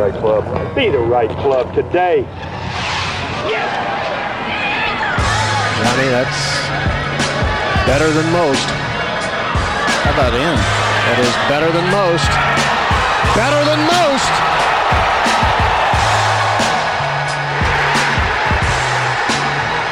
right club. Be the right club today. Johnny, that's better than most. How about him? That is better than most. Better than most.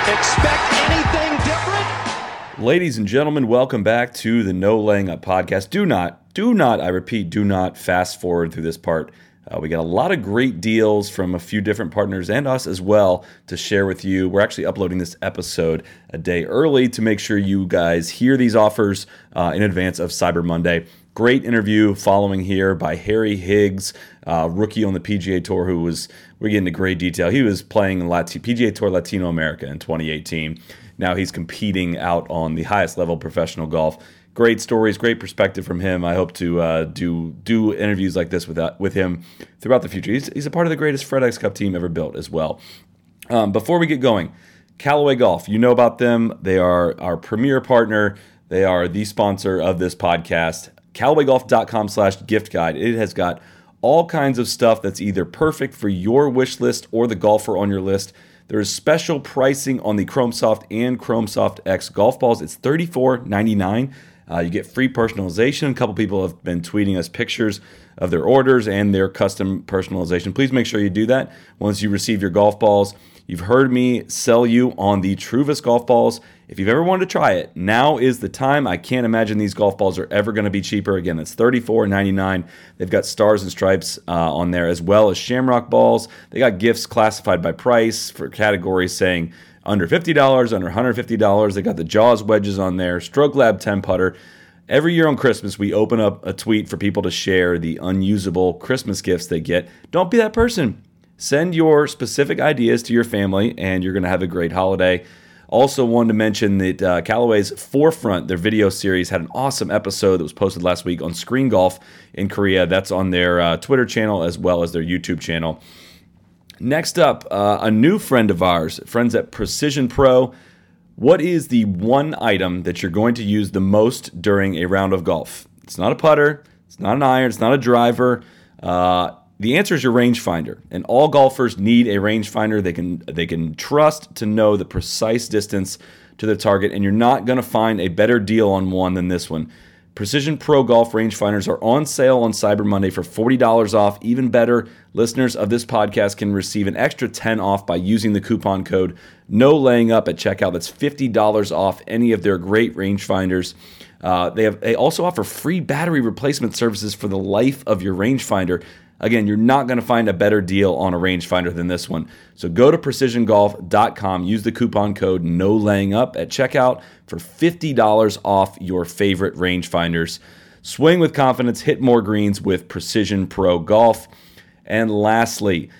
Expect anything different? Ladies and gentlemen, welcome back to the No Laying Up podcast. Do not, do not, I repeat, do not fast forward through this part. Uh, we got a lot of great deals from a few different partners and us as well to share with you. We're actually uploading this episode a day early to make sure you guys hear these offers uh, in advance of Cyber Monday. Great interview following here by Harry Higgs, uh, rookie on the PGA Tour, who was, we're getting into great detail. He was playing Lati- PGA Tour Latino America in 2018. Now he's competing out on the highest level professional golf. Great stories, great perspective from him. I hope to uh, do do interviews like this with that, with him throughout the future. He's, he's a part of the greatest FedEx Cup team ever built as well. Um, before we get going, Callaway Golf, you know about them. They are our premier partner. They are the sponsor of this podcast. CallawayGolf.com slash gift guide. It has got all kinds of stuff that's either perfect for your wish list or the golfer on your list. There is special pricing on the Chrome Soft and Chrome Soft X golf balls. It's $34.99. Uh, you get free personalization. A couple people have been tweeting us pictures of their orders and their custom personalization. Please make sure you do that once you receive your golf balls. You've heard me sell you on the Truvis golf balls. If you've ever wanted to try it, now is the time. I can't imagine these golf balls are ever going to be cheaper. Again, it's $34.99. They've got stars and stripes uh, on there as well as shamrock balls. They got gifts classified by price for categories saying under $50, under $150. They got the Jaws wedges on there, Stroke Lab 10 putter. Every year on Christmas, we open up a tweet for people to share the unusable Christmas gifts they get. Don't be that person. Send your specific ideas to your family, and you're going to have a great holiday. Also, wanted to mention that uh, Callaway's Forefront, their video series, had an awesome episode that was posted last week on Screen Golf in Korea. That's on their uh, Twitter channel as well as their YouTube channel. Next up, uh, a new friend of ours, friends at Precision Pro. What is the one item that you're going to use the most during a round of golf? It's not a putter, it's not an iron, it's not a driver. Uh, the answer is your rangefinder, and all golfers need a rangefinder they can they can trust to know the precise distance to the target, and you're not going to find a better deal on one than this one. Precision Pro Golf rangefinders are on sale on Cyber Monday for $40 off. Even better, listeners of this podcast can receive an extra 10 off by using the coupon code no laying up at checkout. That's $50 off any of their great rangefinders. Uh, they have they also offer free battery replacement services for the life of your rangefinder. Again, you're not going to find a better deal on a rangefinder than this one. So go to precisiongolf.com, use the coupon code no laying up at checkout for $50 off your favorite rangefinders. Swing with confidence, hit more greens with Precision Pro Golf. And lastly,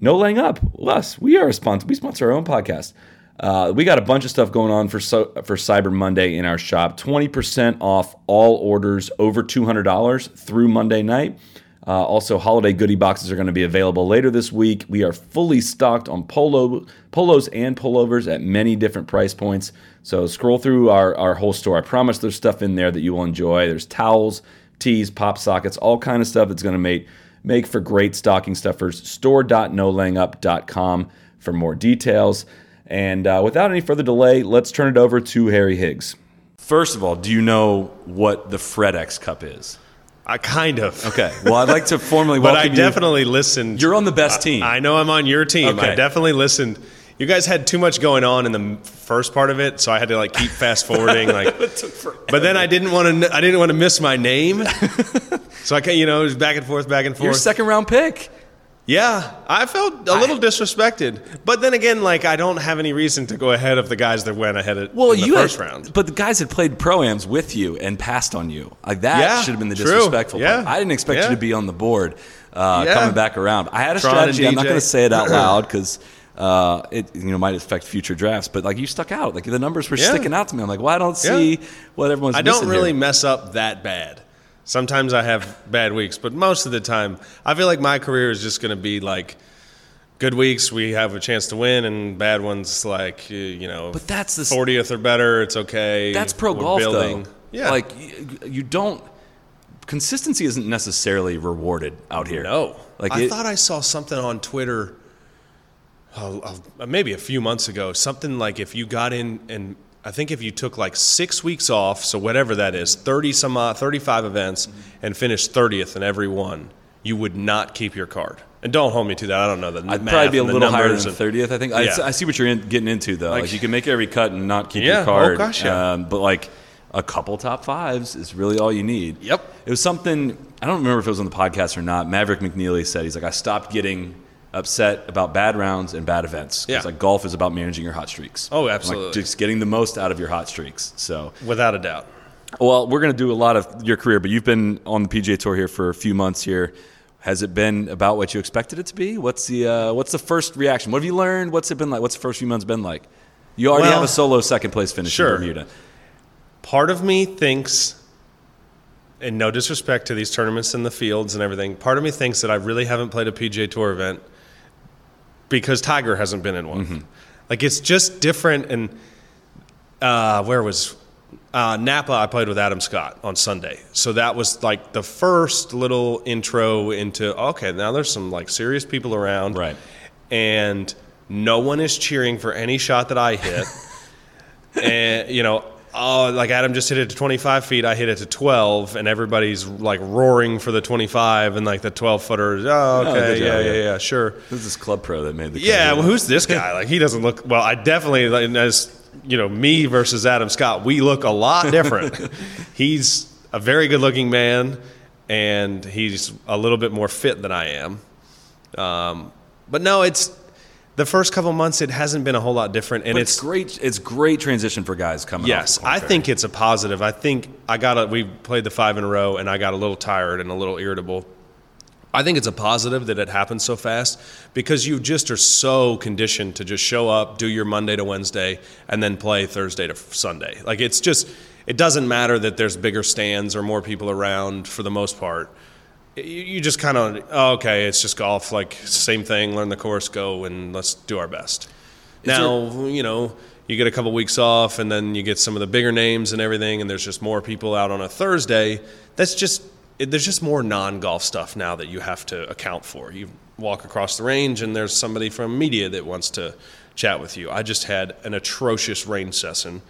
no laying up. Us, we are a sponsor. We sponsor our own podcast. Uh, we got a bunch of stuff going on for so, for Cyber Monday in our shop. Twenty percent off all orders over two hundred dollars through Monday night. Uh, also, holiday goodie boxes are going to be available later this week. We are fully stocked on polo, polos and pullovers at many different price points. So scroll through our, our whole store. I promise there's stuff in there that you will enjoy. There's towels, tees, pop sockets, all kind of stuff that's going to make make for great stocking stuffers. Store.nolayingup.com for more details. And uh, without any further delay, let's turn it over to Harry Higgs. First of all, do you know what the FredEx Cup is? I kind of. Okay. Well, I'd like to formally but I definitely listened. You're on the best team. I know I'm on your team. Okay. I definitely listened. You guys had too much going on in the first part of it, so I had to like keep fast forwarding. Like, but then I didn't want to. I didn't want to miss my name, so I can you know it was back and forth, back and forth. Your second round pick. Yeah, I felt a little disrespected, but then again, like I don't have any reason to go ahead of the guys that went ahead of Well, in the you first had, round. but the guys had played proams with you and passed on you. Like that Yeah, should have been the true. disrespectful Yeah. part. I didn't expect Yeah. you to be on the board uh, Yeah. coming back around. I had a Tron strategy. I'm not going to say it out loud because uh, it you know might affect future drafts. But like you stuck out. Like the numbers were Yeah. sticking out to me. I'm like, well, I don't Yeah. see what everyone's. I don't really here. mess up that bad. Sometimes I have bad weeks, but most of the time, I feel like my career is just going to be like good weeks we have a chance to win, and bad ones like you know. But that's the fortieth or better. It's okay. That's pro We're golf building. though. Yeah, Like you, you don't. Consistency isn't necessarily rewarded out here. no, Like I it- thought I saw something on Twitter, uh, uh, maybe a few months ago. Something like if you got in, and I think if you took like six weeks off, so whatever that is, thirty some odd, thirty-five events, and finished thirtieth in every one, you would not keep your card. And don't hold me to that. I don't know the I'd probably be a little higher than thirtieth. I think I, Yeah. I see what you're in, getting into though. Like, Like- you can make every cut and not keep Yeah, your oh card. gosh, yeah. um, but like a couple top fives is really all you need. Yep. It was something I don't remember if it was on the podcast or not. Maverick McNealy said he's like I stopped getting upset about bad rounds and bad events. 'Cause, Yeah. like golf is about managing your hot streaks. Oh, Like, absolutely. just getting the most out of your hot streaks. So without a doubt. Well, we're going to do a lot of your career, but you've been on the PGA Tour here for a few months here. Has it been about what you expected it to be? What's the uh, what's the first reaction? What have you learned? What's it been like? What's the first few months been like? You already Well, have a solo second place finish sure. in Bermuda. part of me thinks, and no disrespect to these tournaments and the fields and everything, part of me thinks that I really haven't played a PGA Tour event because Tiger hasn't been in one. Like it's just different. And uh, where was uh, Napa? I played with Adam Scott on Sunday, so that was like the first little intro into okay. Now there's some like serious people around, Right. And no one is cheering for any shot that I hit and you know, oh, like Adam just hit it to 25 feet, I hit it to 12, and everybody's like roaring for the 25, and like the 12 footer, Oh, okay, yeah, yeah. yeah, sure. This is Club Pro that made the Yeah, well, who's this guy? Like, he doesn't look well. I definitely, like, as you know, me versus Adam Scott, we look a lot different. he's a very good-looking man, and he's a little bit more fit than I am. Um, but no, it's the first couple months. It hasn't been a whole lot different, and it's it's great. It's great transition for guys coming. Yes, I think it's a positive. I think I got a, we played the five in a row, and I got a little tired and a little irritable. I think it's a positive that it happened so fast because you just are so conditioned to just show up, do your Monday to Wednesday, and then play Thursday to Sunday. Like it's just, it doesn't matter that there's bigger stands or more people around for the most part. You, you just kind of, oh, okay, it's just golf, like same thing, learn the course, go, and let's do our best. Now, you know, you get a couple weeks off and then you get some of the bigger names and everything, and there's just more people out on a Thursday. That's just, it, there's just more non golf stuff now that you have to account for. You walk across the range and there's somebody from media that wants to chat with you. I just had an atrocious rain session.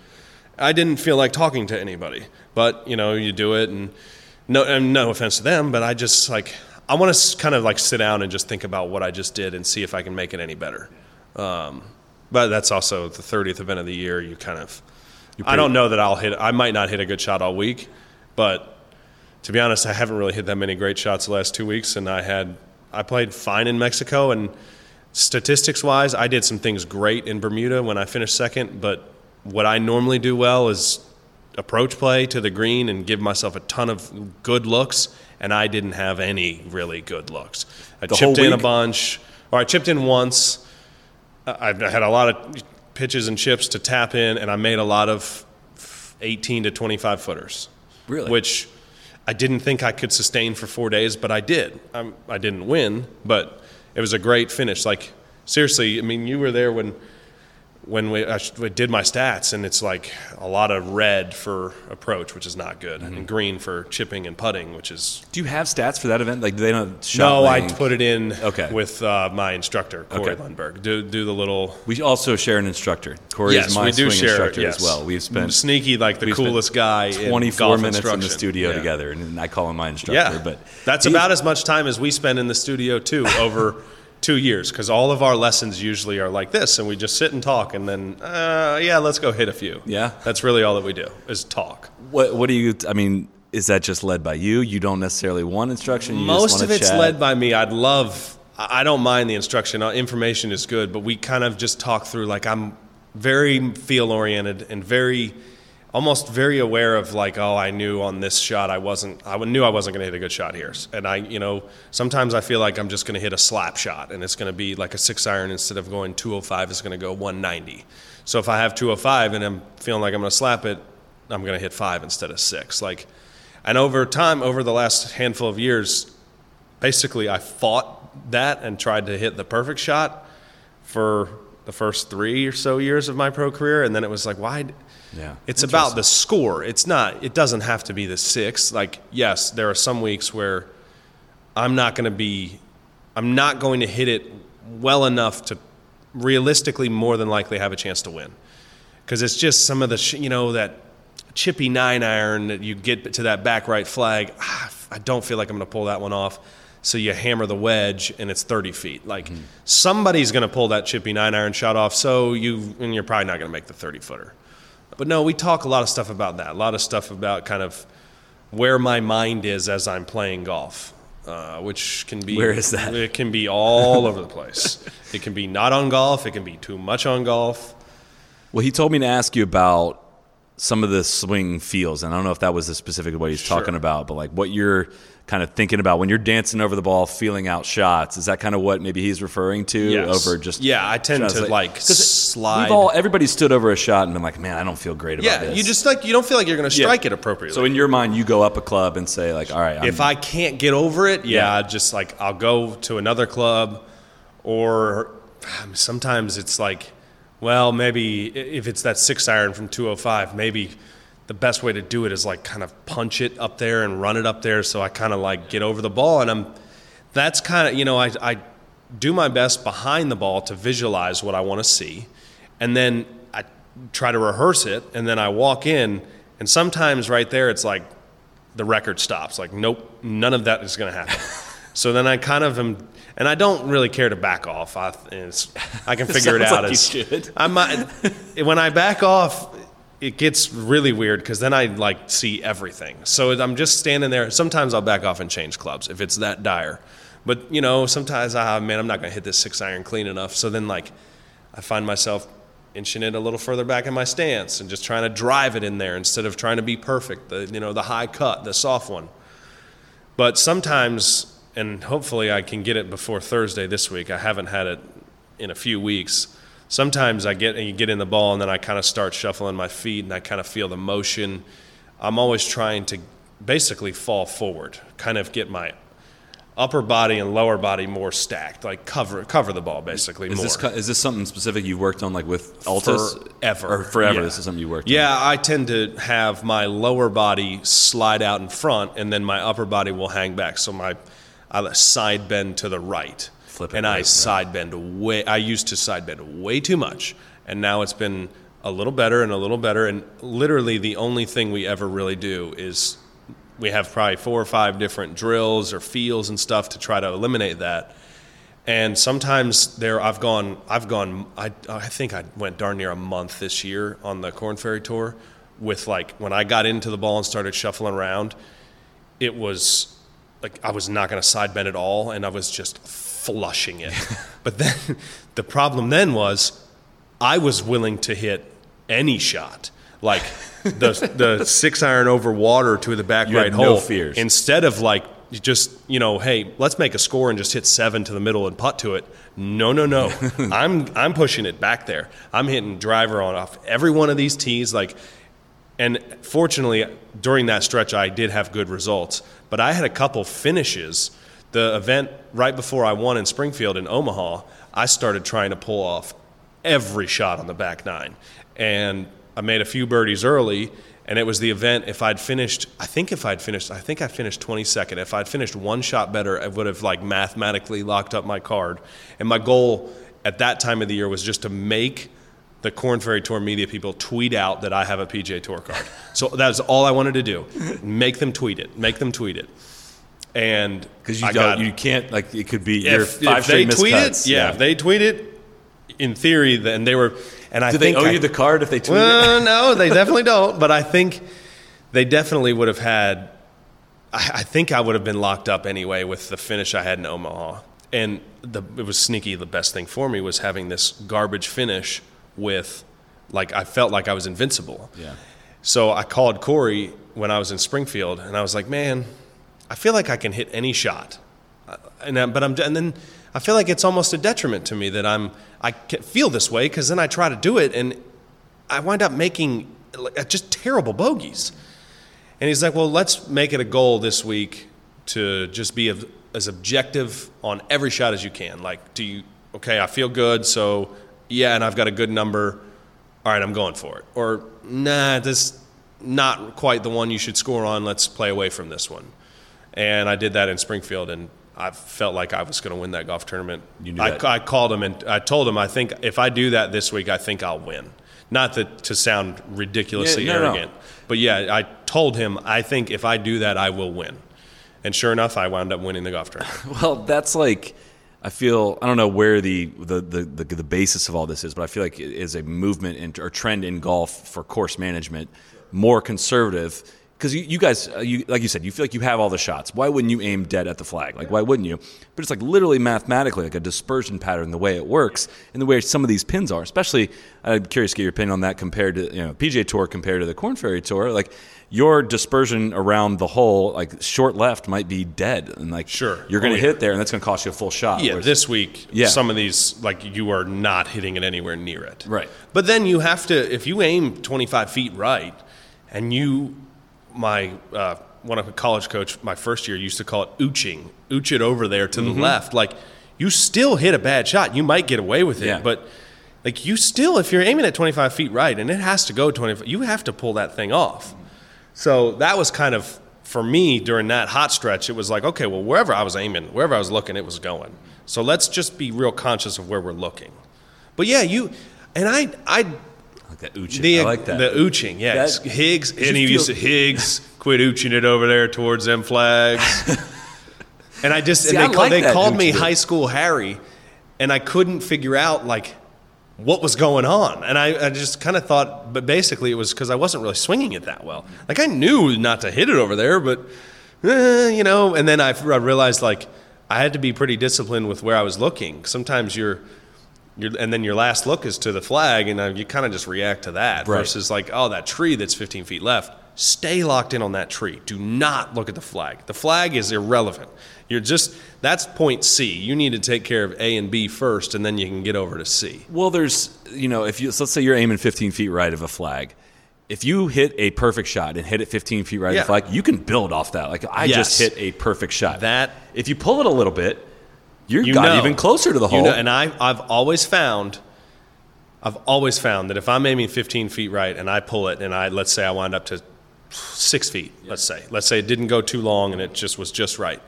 I didn't feel like talking to anybody, but you know, you do it, and no, and no offense to them, but I just like I want to kind of like sit down and just think about what I just did and see if I can make it any better. Um, but that's also the 30th event of the year. You kind of, I don't know that I'll hit. I might not hit a good shot all week, but to be honest, I haven't really hit that many great shots the last two weeks, and I had I played fine in Mexico, and statistics wise, I did some things great in Bermuda when I finished second, but what I normally do well is approach play to the green and give myself a ton of good looks, and I didn't have any really good looks. I The chipped in a bunch, or I chipped in once. I had a lot of pitches and chips to tap in, and I made a lot of 18 to 25 footers. Really? Which I didn't think I could sustain for four days, but I did. I'm, I didn't win, but it was a great finish. Like, seriously, I mean, you were there when when we, I did my stats, and it's like a lot of red for approach, which is not good, Mm-hmm. and green for chipping and putting, which is Do you have stats for that event? Like, do they don't shot no. I put it in Okay. with uh, my instructor, Corey Okay. Lundberg. Do do the little We also share an instructor. Corey yes, is my swing share instructor yes. as well. We've spent sneaky like the coolest guy. in 24 golf minutes in the studio Yeah. together, and I call him my instructor. Yeah, but that's about as much time as we spend in the studio too over two years because all of our lessons usually are like this, and we just sit and talk, and then uh, yeah, let's go hit a few. Yeah. that's really all that we do is talk. What What do you? I mean, is that just led by you? You don't necessarily want instruction. You Most of it's chat? led by me. I'd love. I I don't mind the instruction. Uh, Information is good, but we kind of just talk through. Like I'm very feel oriented and very, almost very aware of like, oh, I knew on this shot I wasn't. I knew I wasn't going to hit a good shot here, and I, you know, sometimes I feel like I'm just going to hit a slap shot, and it's going to be like a six iron instead of going 205. It's going to go 190. So if I have 205 and I'm feeling like I'm going to slap it, I'm going to hit five instead of six. Like, and over time, over the last handful of years, basically I fought that and tried to hit the perfect shot for the first three or so years of my pro career, and then it was like, why? Yeah, It's about the score. It's not. It doesn't have to be the six. Like, yes, there are some weeks where I'm not going to be I'm not going to hit it well enough to realistically more than likely have a chance to win. Because it's just some of the, sh- you know, that chippy nine iron that you get to that back right flag. Ah, I don't feel like I'm going to pull that one off. So you hammer the wedge and it's 30 feet. Like Mm-hmm. somebody's going to pull that chippy nine iron shot off. So you, and you're probably not going to make the 30 footer. But no, we talk a lot of stuff about that. A lot of stuff about kind of where my mind is as I'm playing golf, uh, which can be Where is that? It can be all over the place. It can be not on golf. It can be too much on golf. Well, he told me to ask you about some of the swing feels, and I don't know if that was the specific what he's Sure. talking about, but like what you're kind of thinking about when you're dancing over the ball, feeling out shots. Is that kind of what maybe he's referring to Yes. over just? Yeah, I tend shots? to, like, 'cause slide. We've all everybody stood over a shot and been like, man, I don't feel great about Yeah, this. you just like you don't feel like you're going to Yeah. strike it appropriately. so in your mind, you go up a club and say like, all right, I'm, if I can't get over it, yeah, Yeah. I just like I'll go to another club, or sometimes it's like, well, maybe if it's that six iron from 205, maybe the best way to do it is like kind of punch it up there and run it up there, so I kind of like get over the ball, and I'm that's kind of you know I I do my best behind the ball to visualize what I want to see, and then I try to rehearse it, and then I walk in, and sometimes right there it's like the record stops. Like, nope, none of that is going to happen. so then I kind of am, and I don't really care to back off. I, I can figure it Sounds out. like you should. I might, when I back off, it gets really weird because then I like see everything. So I'm just standing there. Sometimes I'll back off and change clubs if it's that dire. But you know, sometimes ah man, I'm not going to hit this six iron clean enough. So then like, I find myself inching it a little further back in my stance and just trying to drive it in there instead of trying to be perfect. The you know the high cut, the soft one. But sometimes, and hopefully I can get it before Thursday this week. I haven't had it in a few weeks. Sometimes I get you get in the ball and then I kind of start shuffling my feet and I kind of feel the motion. I'm always trying to basically fall forward, kind of get my upper body and lower body more stacked, like cover cover the ball basically is more. this is this something specific you worked on like with Altus Forever. or forever? Yeah. This is something you worked. On. Yeah, I tend to have my lower body slide out in front, and then my upper body will hang back. So my I let side bend to the right, Flip it and I right, right. side bend way. I used to side bend way too much, and now it's been a little better and a little better. And literally, the only thing we ever really do is we have probably four or five different drills or feels and stuff to try to eliminate that. And sometimes there, I've gone, I've gone, I, I think I went darn near a month this year on the Corn Ferry Tour with like, when I got into the ball and started shuffling around, it was like I was not going to side bend at all and I was just flushing it. but then the problem then was I was willing to hit any shot. Like the, the six iron over water to the back You right no hole. fears. Instead of like just, you know, hey, let's make a score and just hit seven to the middle and putt to it. No, no, no. I'm I'm pushing it back there. I'm hitting driver on off every one of these tees. Like and fortunately, during that stretch, I did have good results. But I had a couple finishes. The event right before I won in Springfield in Omaha, I started trying to pull off every shot on the back nine. And I made a few birdies early, and it was the event. If I'd finished, I think if I'd finished, I think I finished 22nd. If I'd finished one shot better, I would have like mathematically locked up my card. And my goal at that time of the year was just to make the Corn Ferry Tour media people tweet out that I have a PGA Tour card. So that's all I wanted to do. Make them tweet it. Make them tweet it. And because you got- you can't like it could be your five if they tweet miscuts. it, yeah, if they tweet it, in theory, then they were. And I Do they owe I- you the card if they tweet it? no, they definitely don't. But I think they definitely would have had. I, I think I would have been locked up anyway with the finish I had in Omaha. And the, it was sneaky. The best thing for me was having this garbage finish with, like, I felt like I was invincible. Yeah. So I called Corey when I was in Springfield, and I was like, "Man, I feel like I can hit any shot, Uh, and I, but I'm and then I feel like it's almost a detriment to me that I'm I feel this way because then I try to do it and I wind up making just terrible bogeys." And he's like, "Well, let's make it a goal this week to just be as objective on every shot as you can. Like, do you okay? I feel good, so yeah, and I've got a good number. All right, I'm going for it. Or nah, this not quite the one you should score on. Let's play away from this one. And I did that in Springfield, and I felt like I was going to win that golf tournament. You knew I, that. I called him and I told him I think if I do that this week, I think I'll win. Not that to sound ridiculously Yeah, no, no. arrogant, but yeah, I told him I think if I do that, I will win. And sure enough, I wound up winning the golf tournament. Well, that's like I feel I don't know where the the, the the the basis of all this is, but I feel like it is a movement in, or trend in golf for course management more conservative. Because you, you guys, uh, you, like you said, you feel like you have all the shots. Why wouldn't you aim dead at the flag? Like, why wouldn't you? But it's like literally mathematically, like a dispersion pattern, the way it works, and the way some of these pins are. Especially, I'm curious to get your opinion on that compared to you know PGA Tour compared to the Corn Ferry Tour. Like your dispersion around the hole, like short left, might be dead, and like Sure. you're going Oh, to yeah. hit there, and that's going to cost you a full shot. Yeah, Whereas- this week, Yeah. some of these, like, you are not hitting it anywhere near it. Right. But then you have to, if you aim 25 feet right, and you, my, uh, one of a college coach, my first year, used to call it ooching, ooch it over there to Mm-hmm. the left. Like, you still hit a bad shot. You might get away with it, Yeah. but. Like you still, if you're aiming at 25 feet right and it has to go 25, you have to pull that thing off. So that was kind of for me during that hot stretch. It was like, okay, well, wherever I was aiming, wherever I was looking, it was going. So let's just be real conscious of where we're looking. But yeah, you and I, I, like that ooching. the I like that. the ooching, yeah, That- Higgs, and he just used Higgs, quit ooching it over there towards them flags. and I just, See, and they, like they called me bit. high school Harry, and I couldn't figure out like what was going on. And I, I just kind of thought, but basically it was because I wasn't really swinging it that well. Like I knew not to hit it over there, but eh, you know. And then I, I realized like I had to be pretty disciplined with where I was looking. Sometimes you're. And then your last look is to the flag, and uh, you kind of just react to that. Right. Versus like, oh, that tree that's 15 feet left. Stay locked in on that tree. Do not look at the flag. The flag is irrelevant. You're just that's point C. You need to take care of A and B first, and then you can get over to C. Well, there's, you know, if you, so let's say you're aiming 15 feet right of a flag. If you hit a perfect shot and hit it 15 feet right Yeah. of the flag, you can build off that. Like, I Yes. just hit a perfect shot. That- if you pull it a little bit, you're You got know. even closer to the You hole. know, and I, I've always found, I've always found that if I'm aiming 15 feet right and I pull it, and I let's say I wind up to six feet, let's say, let's say it didn't go too long and it just was just right.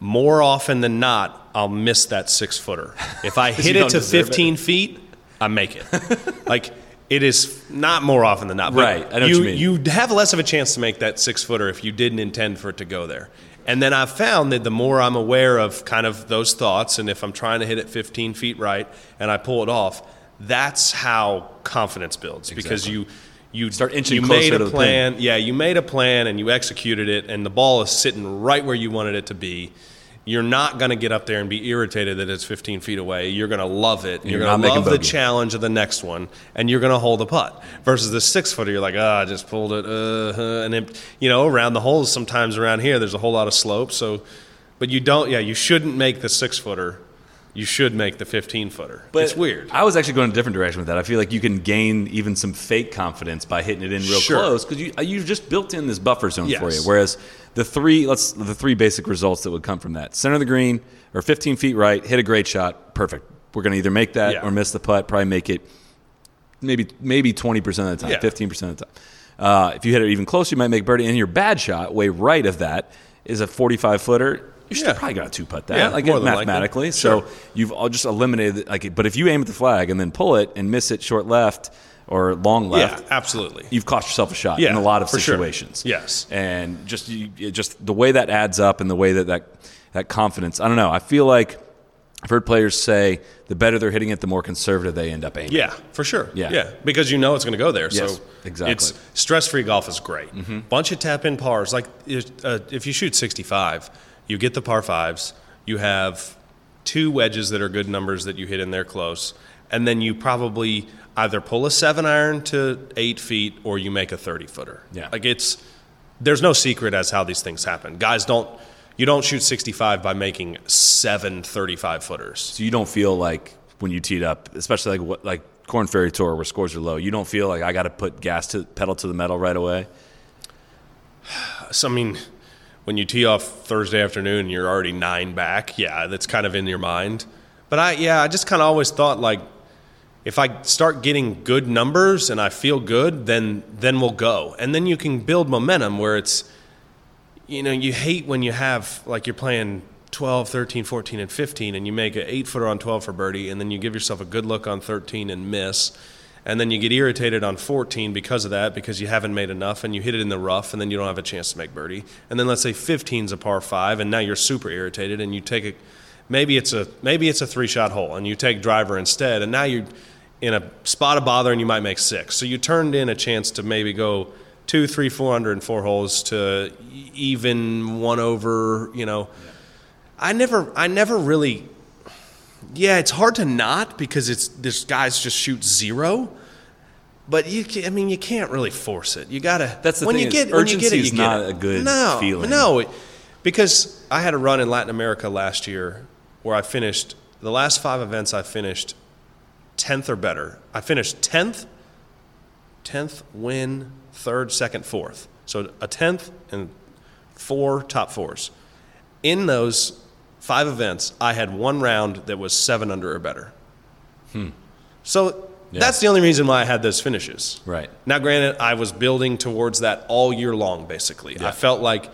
More often than not, I'll miss that six footer. If I hit it to deserve it. 15 feet, I make it. like it is not more often than not. but Right, I know you, you mean. you have less of a chance to make that six footer if you didn't intend for it to go there. And then I've found that the more I'm aware of kind of those thoughts, and if I'm trying to hit it 15 feet right and I pull it off, that's how confidence builds because you you Start inching you closer made to a plan. Yeah, you made a plan and you executed it, and the ball is sitting right where you wanted it to be. You're not going to get up there and be irritated that it's 15 feet away. You're going to love it. You're, you're going to love the challenge of the next one, and you're going to hold the putt. Versus the six footer, you're like, ah, I just pulled it, uh, and it, you know, around the holes. Sometimes around here, there's a whole lot of slope. So, but you don't. Yeah, you shouldn't make the six footer. You should make the 15 footer. But it's weird. I was actually going a different direction with that. I feel like you can gain even some fake confidence by hitting it in real Sure. close because you uh, you've just built in this buffer zone for you. Whereas the three let's the three basic results that would come from that center of the green or 15 feet right, hit a great shot, perfect. We're going to either make that Yeah. or miss the putt. Probably make it maybe maybe 20 percent of the time, Yeah. 15 percent of the time. Uh, if you hit it even closer, you might make birdie. And your bad shot, way right of that, is a 45 footer. You're still Yeah. probably going to two putt that, Yeah, like mathematically. Sure. So you've all just eliminated like but if you aim at the flag and then pull it and miss it short left or long left yeah, absolutely. you've cost yourself a shot Yeah, in a lot of for sure. situations Yes. and just you, just the way that adds up and the way that, that that confidence i don't know i feel like i've heard players say the better they're hitting it the more conservative they end up aiming Yeah, for sure. Yeah. yeah, because you know it's going to go there. Yes, so exactly. It's stress-free golf is great. Bunch of tap-in pars. Like uh, if you shoot 65, you get the par fives. You have two wedges that are good numbers that you hit in there close, and then you probably either pull a seven iron to eight feet or you make a 30 footer. Yeah. like it's there's no secret as how these things happen. Guys don't. You don't shoot 65 by making seven 35 footers. so you don't feel like when you teed up especially like what like corn ferry tour where scores are low you don't feel like i got to put gas to pedal to the metal right away So, I mean, when you tee off Thursday afternoon, and you're already nine back. Yeah, that's kind of in your mind. But I, yeah, I just kind of always thought like, if I start getting good numbers and I feel good, then then we'll go, and then you can build momentum where it's, you know, you hate when you have like you're playing 12, 13, 14, and 15, and you make an eight footer on 12 for birdie, and then you give yourself a good look on 13 and miss, and then you get irritated on 14 because of that, because you haven't made enough, and you hit it in the rough, and then you don't have a chance to make birdie. And then let's say 15's a par five, and now you're super irritated, and you take a maybe it's a maybe it's a three shot hole, and you take driver instead, and now you're in a spot of bother, and you might make six. So you turned in a chance to maybe go two, three, four under four holes to even one over, you know. I never, I never really. Yeah, it's hard to not because it's this guys just shoot zero. But you, can, I mean, you can't really force it. You gotta. That's the when thing you is get when you get urgency it, is you get not it. a good no, feeling. No, it- because I had a run in Latin America last year where I finished the last five events. I finished tenth or better. I finished tenth, tenth win, third, second, fourth. So a tenth and four top fours. In those five events, I had one round that was seven under or better. Hmm. So that's the only reason why I had those finishes. Right. Now, granted, I was building towards that all year long, basically. I felt like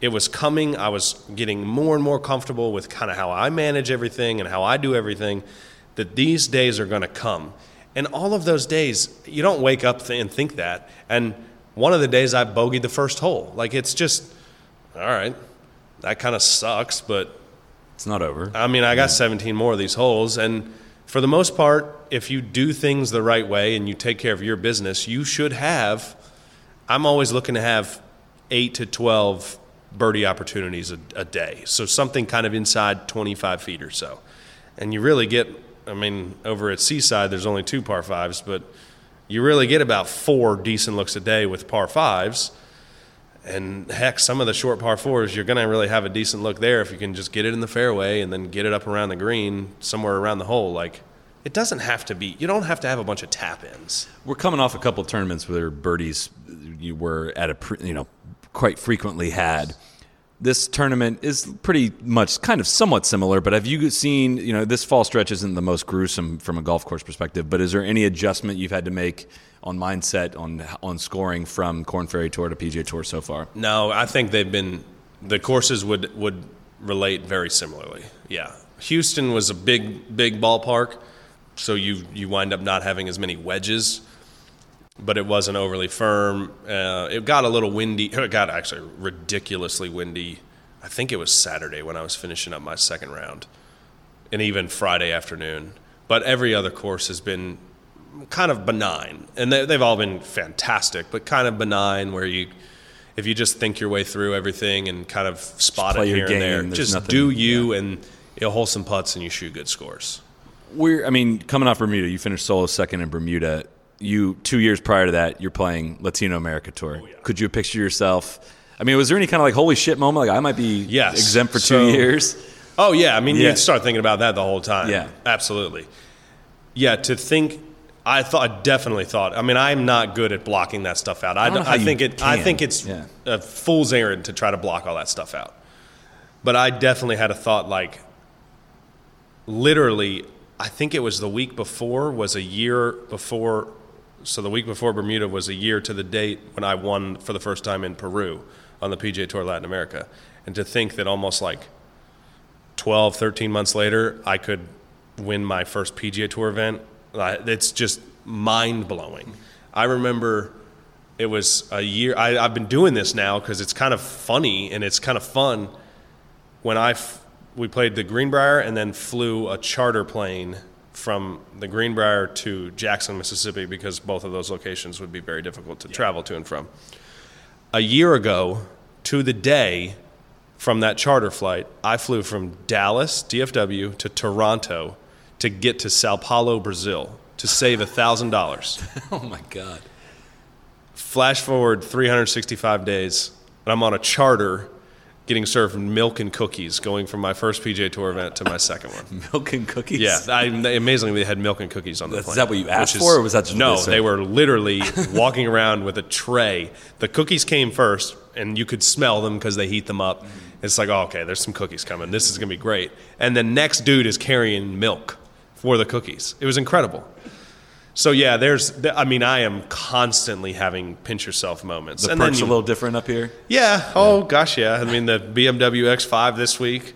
it was coming. I was getting more and more comfortable with kind of how I manage everything and how I do everything, that these days are going to come. And all of those days, you don't wake up th- and think that. And one of the days I bogeyed the first hole. Like, it's just, all right, that kind of sucks, but It's not over. I mean, I got 17 more of these holes, and for the most part, if you do things the right way and you take care of your business, you should have. I'm always looking to have eight to 12 birdie opportunities a, a day, so something kind of inside 25 feet or so, and you really get. I mean, over at Seaside, there's only two par fives, but you really get about four decent looks a day with par fives. And heck, some of the short par fours, you're going to really have a decent look there if you can just get it in the fairway and then get it up around the green, somewhere around the hole. Like, it doesn't have to be, you don't have to have a bunch of tap ins. We're coming off a couple of tournaments where birdies you were at a you know quite frequently had. This tournament is pretty much kind of somewhat similar, but have you seen you know this fall stretch isn't the most gruesome from a golf course perspective, but is there any adjustment you've had to make on mindset on on scoring from Corn Ferry Tour to PGA Tour so far? No, I think they've been, the courses would, would relate very similarly. Yeah. Houston was a big, big ballpark, so you, you wind up not having as many wedges. But it wasn't overly firm. Uh, it got a little windy. It got actually ridiculously windy. I think it was Saturday when I was finishing up my second round, and even Friday afternoon. But every other course has been kind of benign, and they, they've all been fantastic, but kind of benign where you. If you just think your way through everything and kind of spot it here and there, just nothing- do you and you'll hole some putts and you shoot good scores. We're, I mean, coming off Bermuda, you finished solo second in Bermuda. You two years prior to that, you're playing Latino America Tour. Oh, Could you picture yourself? I mean, was there any kind of like holy shit moment? Like I might be Yes. exempt for So- two years. Oh yeah, I mean Yeah. you start thinking about that the whole time. Yeah. absolutely. Yeah, to think, I thought, I definitely thought. I mean, I'm not good at blocking that stuff out. I, don't know how I you think it. I think it's Yeah. a fool's errand to try to block all that stuff out. But I definitely had a thought like, literally, I think it was the week before was a year before. So the week before Bermuda was a year to the date when I won for the first time in Peru on the PGA Tour Latin America, and to think that almost like 12, 13 months later, I could win my first PGA Tour event. It's just mind blowing. I remember it was a year, I, I've been doing this now because it's kind of funny and it's kind of fun. When I, f- we played the Greenbrier and then flew a charter plane from the Greenbrier to Jackson, Mississippi, because both of those locations would be very difficult to travel to and from. A year ago, to the day, from that charter flight, I flew from Dallas, DFW, to Toronto to get to Sao Paulo, Brazil, to save $1,000. Oh my god! Flash forward 365 days, and I'm on a charter getting served milk and cookies going from my first PGA Tour event to my second one. Milk and cookies. Yeah, I, amazingly, they had milk and cookies on the That's- plane. is that what you asked which for, or was that just no? they? They were literally walking around with a tray. The cookies came first, and you could smell them because they heat them up. It's like, oh, okay, there's some cookies coming. This is gonna be great. And the next dude is carrying milk for the cookies. It was incredible. So yeah, there's. I mean, I am constantly having pinch yourself moments. The and then perks you- a little different up here. yeah. Oh gosh, yeah. I mean, the BMW X5 this week.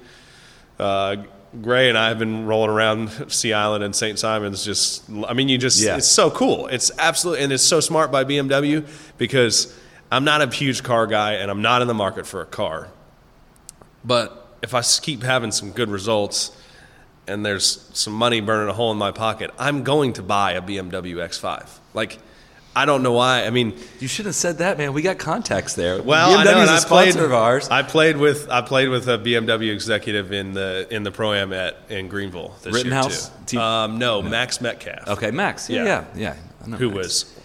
uh, Gray and I have been rolling around Sea Island and St. Simon's. Just, I mean, you just, Yeah. it's so cool. It's absolutely, and it's so smart by BMW because I'm not a huge car guy and I'm not in the market for a car. But if I keep having some good results and there's some money burning a hole in my pocket, I'm going to buy a BMW X5. Like, I don't know why. I mean, You should have said that, man. We got contacts there. well, I know, BMW and a I sponsor played, of ours. I played with I played with a BMW executive in the in the pro am at in Greenville this Rittenhouse? year too. Um, no, Max Metcalf. okay, Max. Yeah, Yeah. yeah, yeah. I know who Max. was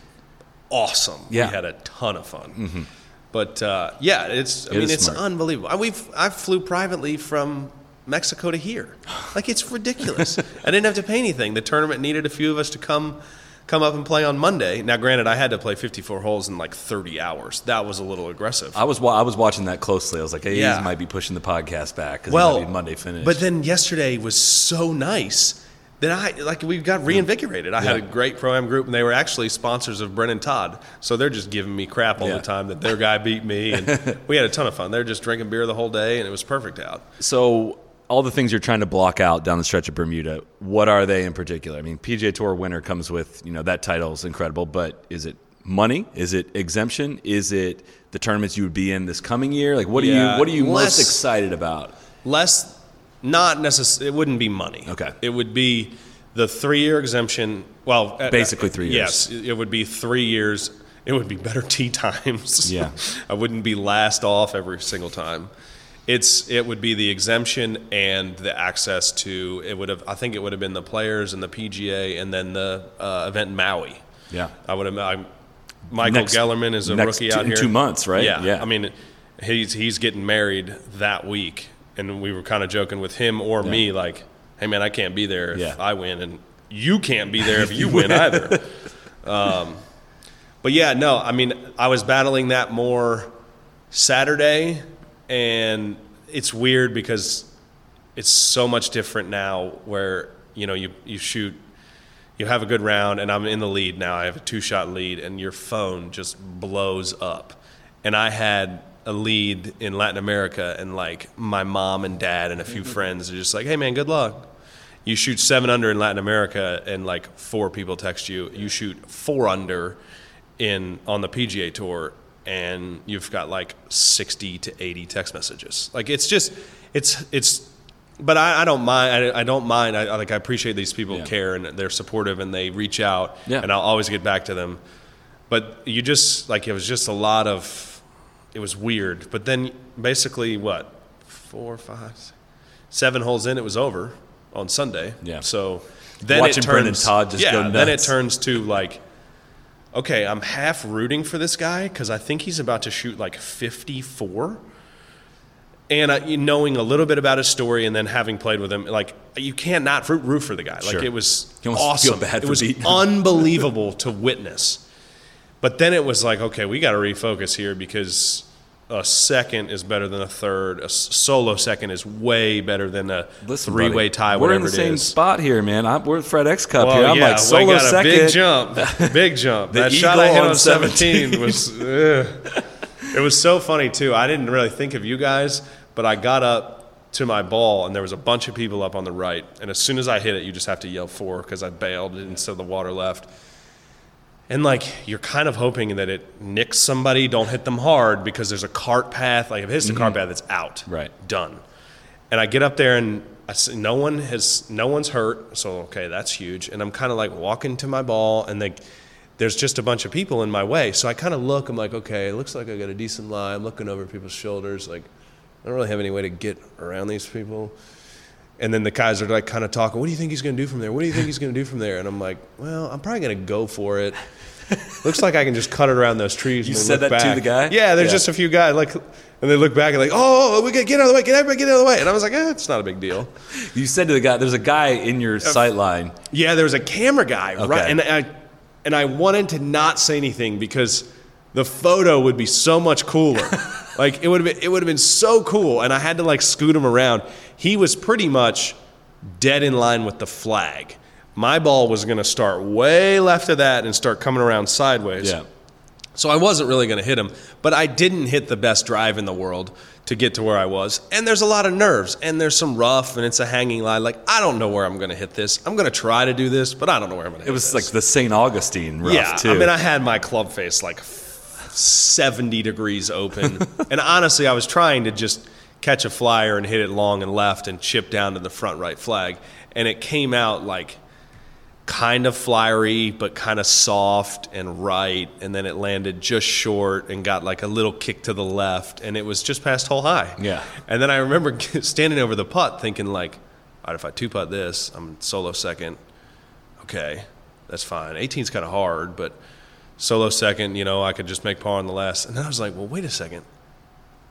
awesome. Yeah. Mm-hmm. we had a ton of fun. But uh, yeah, it's I It mean it's smart. unbelievable. We've I flew privately from Mexico to here. Like it's ridiculous. I didn't have to pay anything. The tournament needed a few of us to come come up and play on Monday. Now, granted, I had to play 54 holes in like 30 hours. That was a little aggressive. I was I was watching that closely. I was like, hey, Yeah. he might be pushing the podcast back because well, Monday finish. But then yesterday was so nice that I like we got reinvigorated. I had a great pro am group, and they were actually sponsors of Brendan Todd. So they're just giving me crap all Yeah. the time that their guy beat me, and we had a ton of fun. They're just drinking beer the whole day, and it was perfect out. So all the things you're trying to block out down the stretch of Bermuda, what are they in particular? I mean, PGA Tour winner comes with you know that title is incredible, but is it money? Is it exemption? Is it the tournaments you would be in this coming year? Like, what are you what are you less- most excited about? Less, not necessarily. It wouldn't be money. Okay. It would be the three year exemption. Well, uh, Basically three years. Yes, it would be three years. It would be better tee times. Yeah. I wouldn't be last off every single time. It's it would be the exemption and the access to it would have I think it would have been the players and the PGA and then the uh, event in Maui. Yeah. I would have. I, Michael Next- Gellerman is a rookie two- out in here. two months, right? Yeah. Yeah. I mean, he's he's getting married that week, and we were kind of joking with him or me, like, "Hey, man, I can't be there if Yeah. I win, and you can't be there if you win either." Um, but yeah, no, I mean, I was battling that more Saturday, and it's weird because it's so much different now. Where you know you you shoot you have a good round and I'm in the lead now. I have a two shot lead and your phone just blows up. And I had a lead in Latin America and like my mom and dad and a few mm-hmm. friends are just like, hey man, good luck. You shoot seven under in Latin America and like four people text you. You shoot four under in on the PGA tour and you've got like 60 to 80 text messages. Like it's just it's it's but I, I don't mind. I, I don't mind. I, I like. I appreciate these people Yeah. care and they're supportive and they reach out. Yeah. And I'll always get back to them. But you just like it was just a lot of. It was weird. But then basically what, four, five, six, seven holes in, it was over on Sunday. Yeah. So then Watching it turns, Brendan Todd just yeah, go Then it turns to like. Okay, I'm half rooting for this guy because I think he's about to shoot like 54 and you knowing a little bit about his story and then having played with him, like you can't not root, root for the guy. Like Sure. it was You almost feel awesome. it was beating unbelievable to witness. But then it was like, okay, we got to refocus here because a second is better than a third. A solo second is way better than a Listen, three-way buddy, tie. We're in the same spot here, man. I'm, we're at Fred X Cup Well, here. I'm yeah, like solo got a second. big jump, big jump. That shot I hit on on 17 was. ugh. It was so funny too. I didn't really think of you guys, but I got up to my ball and there was a bunch of people up on the right. And as soon as I hit it, you just have to yell four because I bailed and so the water left. And like you're kind of hoping that it nicks somebody. Don't hit them hard because there's a cart path. Like if it hits the cart mm-hmm. path, it's out. Right. Done. And I get up there and I see no one has no one's hurt. So okay, that's huge. And I'm kind of like walking to my ball and like there's just a bunch of people in my way. So I kind of look. I'm like, okay, it looks like I got a decent lie. I'm looking over people's shoulders. Like I don't really have any way to get around these people. And then the guys are like kind of talking. What do you think he's going to do from there? What do you think he's going to do from there? And I'm like, well, I'm probably going to go for it. Looks like I can just cut it around those trees. You said that to the guy? Yeah, there's Yeah. just a few guys like, and they look back and like, oh, we got get out of the way, get everybody get out of the way. And I was like, eh, it's not a big deal. You said to the guy, there's a guy in your sight line. Yeah, there was a camera guy, Okay. right? And I, and I wanted to not say anything because the photo would be so much cooler. like it would have been, it would have been so cool. And I had to like scoot him around. He was pretty much dead in line with the flag. My ball was going to start way left of that and start coming around sideways. Yeah. So I wasn't really going to hit him, but I didn't hit the best drive in the world to get to where I was. And there's a lot of nerves, and there's some rough, and it's a hanging line. Like I don't know where I'm going to hit this. I'm going to try to do this, but I don't know where I'm going to. It was like the St. Augustine rough yeah. too. I mean, I had my club face like 70 degrees open, and honestly, I was trying to just catch a flyer and hit it long and left and chip down to the front right flag, and it came out like kind of flyery but kind of soft and right. And then it landed just short and got like a little kick to the left. And it was just past hole high. Yeah. and then i remember standing over the putt thinking like all right if i two putt this i'm solo second. Okay that's fine. 18's kind of hard but solo second you know i could just make par on the last. And then i was like well wait a second.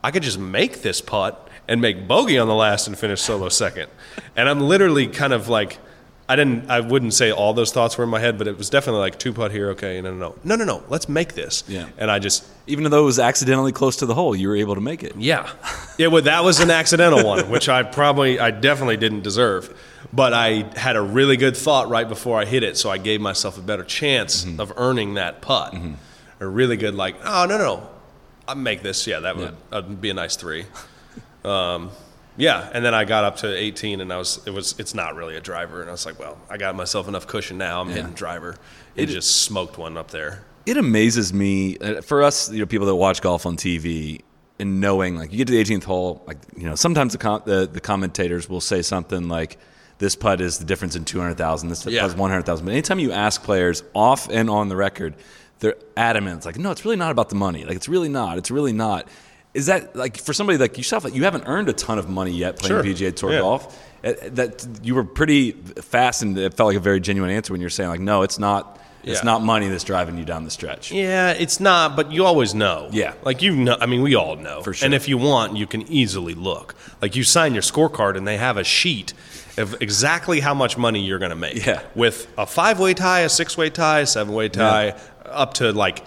I could just make this putt and make bogey on the last and finish solo second. And I'm literally kind of like, I didn't, I wouldn't say all those thoughts were in my head, but it was definitely like two putt here. Okay, no, no, no, no, no, no. Let's make this. Yeah. And I just, Even though it was accidentally close to the hole, you were able to make it. yeah, yeah. Well, that was an accidental one, which I probably, I definitely didn't deserve. But I had a really good thought right before I hit it, so I gave myself a better chance mm-hmm. of earning that putt. Mm-hmm. A really good, like, oh no, no, no, I'll make this. Yeah, that would that'd be a nice three. Um, yeah, and then I got up to 18, and I was it was it's not really a driver, and I was like, well, I got myself enough cushion now. I'm hitting driver. It, just smoked one up there. It amazes me uh, for us, you know, people that watch golf on TV and knowing like you get to the 18th hole, like you know, sometimes the com- the, the commentators will say something like. This putt is the difference in two hundred thousand. This Yeah. putt is one hundred thousand. But anytime you ask players off and on the record, they're adamant. It's like, no, it's really not about the money. Like, it's really not. It's really not. Is that like for somebody like yourself? Like, you haven't earned a ton of money yet playing Sure. PGA Tour Yeah. golf. uh, That you were pretty fast, and it felt like a very genuine answer when you're saying like, no, it's not. It's Yeah. not money that's driving you down the stretch. Yeah, it's not, but you always know. Yeah. Like you know, I mean, we all know. For sure. And if you want, you can easily look. Like you sign your scorecard and they have a sheet of exactly how much money you're going to make. Yeah. With a five way tie, a six way tie, a seven way tie, up to like,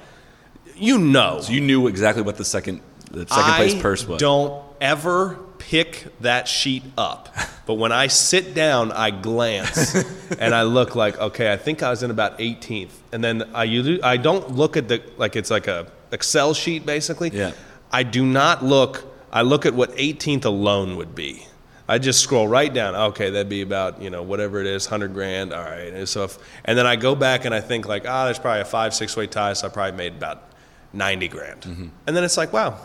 you know. So you knew exactly what the second the second place I purse was. Don't ever pick that sheet up. But when I sit down, I glance and I look like, okay, I think I was in about 18th. And then I usually, I don't look at the like it's like a Excel sheet basically. Yeah. I do not look. I look at what 18th alone would be. I just scroll right down. Okay, that'd be about you know whatever it is, hundred grand. All right, and so if, and then I go back and I think like, ah, there's probably a five six way tie, so I probably made about ninety grand. Mm-hmm. And then it's like, wow,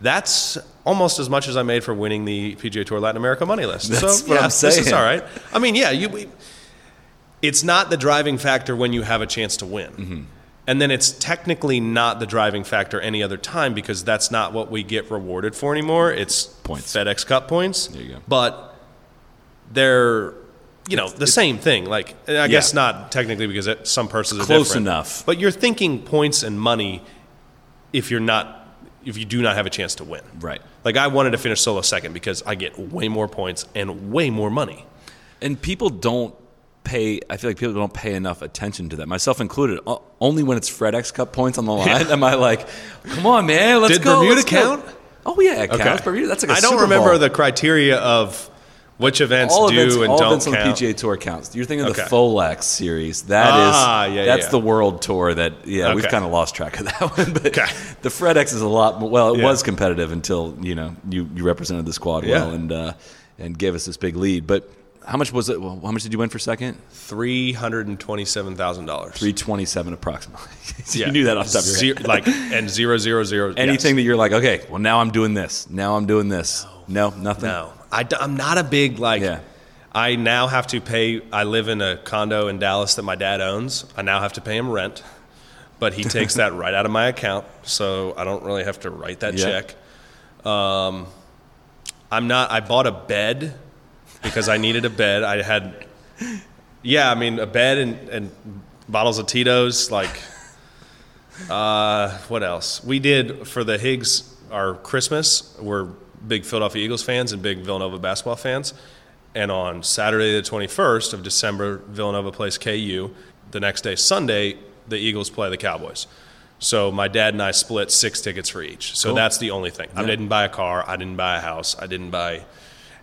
that's almost as much as I made for winning the PGA Tour Latin America money list. That's so what yeah, I'm this is all right. I mean, yeah, you. we- It's not the driving factor when you have a chance to win. Mm-hmm. And then it's technically not the driving factor any other time because that's not what we get rewarded for anymore. It's Points. FedEx Cup points. There you go. But they're, you know, the same thing. Like, I guess not technically because it, some purses are Close different. enough. But you're thinking points and money if you're not, if you do not have a chance to win. Right. Like I wanted to finish solo second because I get way more points and way more money. And people don't pay. I feel like people don't pay enough attention to that, myself included. Only when it's FedEx Cup points on the line am I like, come on, man, let's Did go. Bermuda let's go." count? Oh yeah, it counts. Bermuda. That's like a I don't remember the criteria of which events all do events, and all don't events count. on the PGA Tour counts. You're thinking of the Okay. Rolex series. That is, Ah, yeah, that's yeah. the World Tour. That yeah, we've kind of lost track of that one. But Okay. the FedEx is a lot. Well, it Yeah. was competitive until you know you, you represented the squad well and uh, and gave us this big lead. But how much was it? Well, how much did you win for second? Three hundred and twenty-seven thousand dollars. Three twenty-seven approximately. so you knew that off the top of your head. Like and zero zero zero. Anything yes. that you're like, okay, well now I'm doing this. Now I'm doing this. No, nothing. No, I, am not a big like. Yeah. I now have to pay. I live in a condo in Dallas that my dad owns. I now have to pay him rent, but he takes that right out of my account, so I don't really have to write that Yeah. check. Um, I'm not. I bought a bed because I needed a bed. I had, yeah, I mean a bed and, and bottles of Tito's. Like, uh, what else? We did for the Higgs our Christmas. We're big Philadelphia Eagles fans and big Villanova basketball fans. And on Saturday the 21st of December, Villanova plays KU. The next day, Sunday, the Eagles play the Cowboys. So my dad and I split six tickets for each. So Cool. that's the only thing. I didn't buy a car. I didn't buy a house. I didn't buy.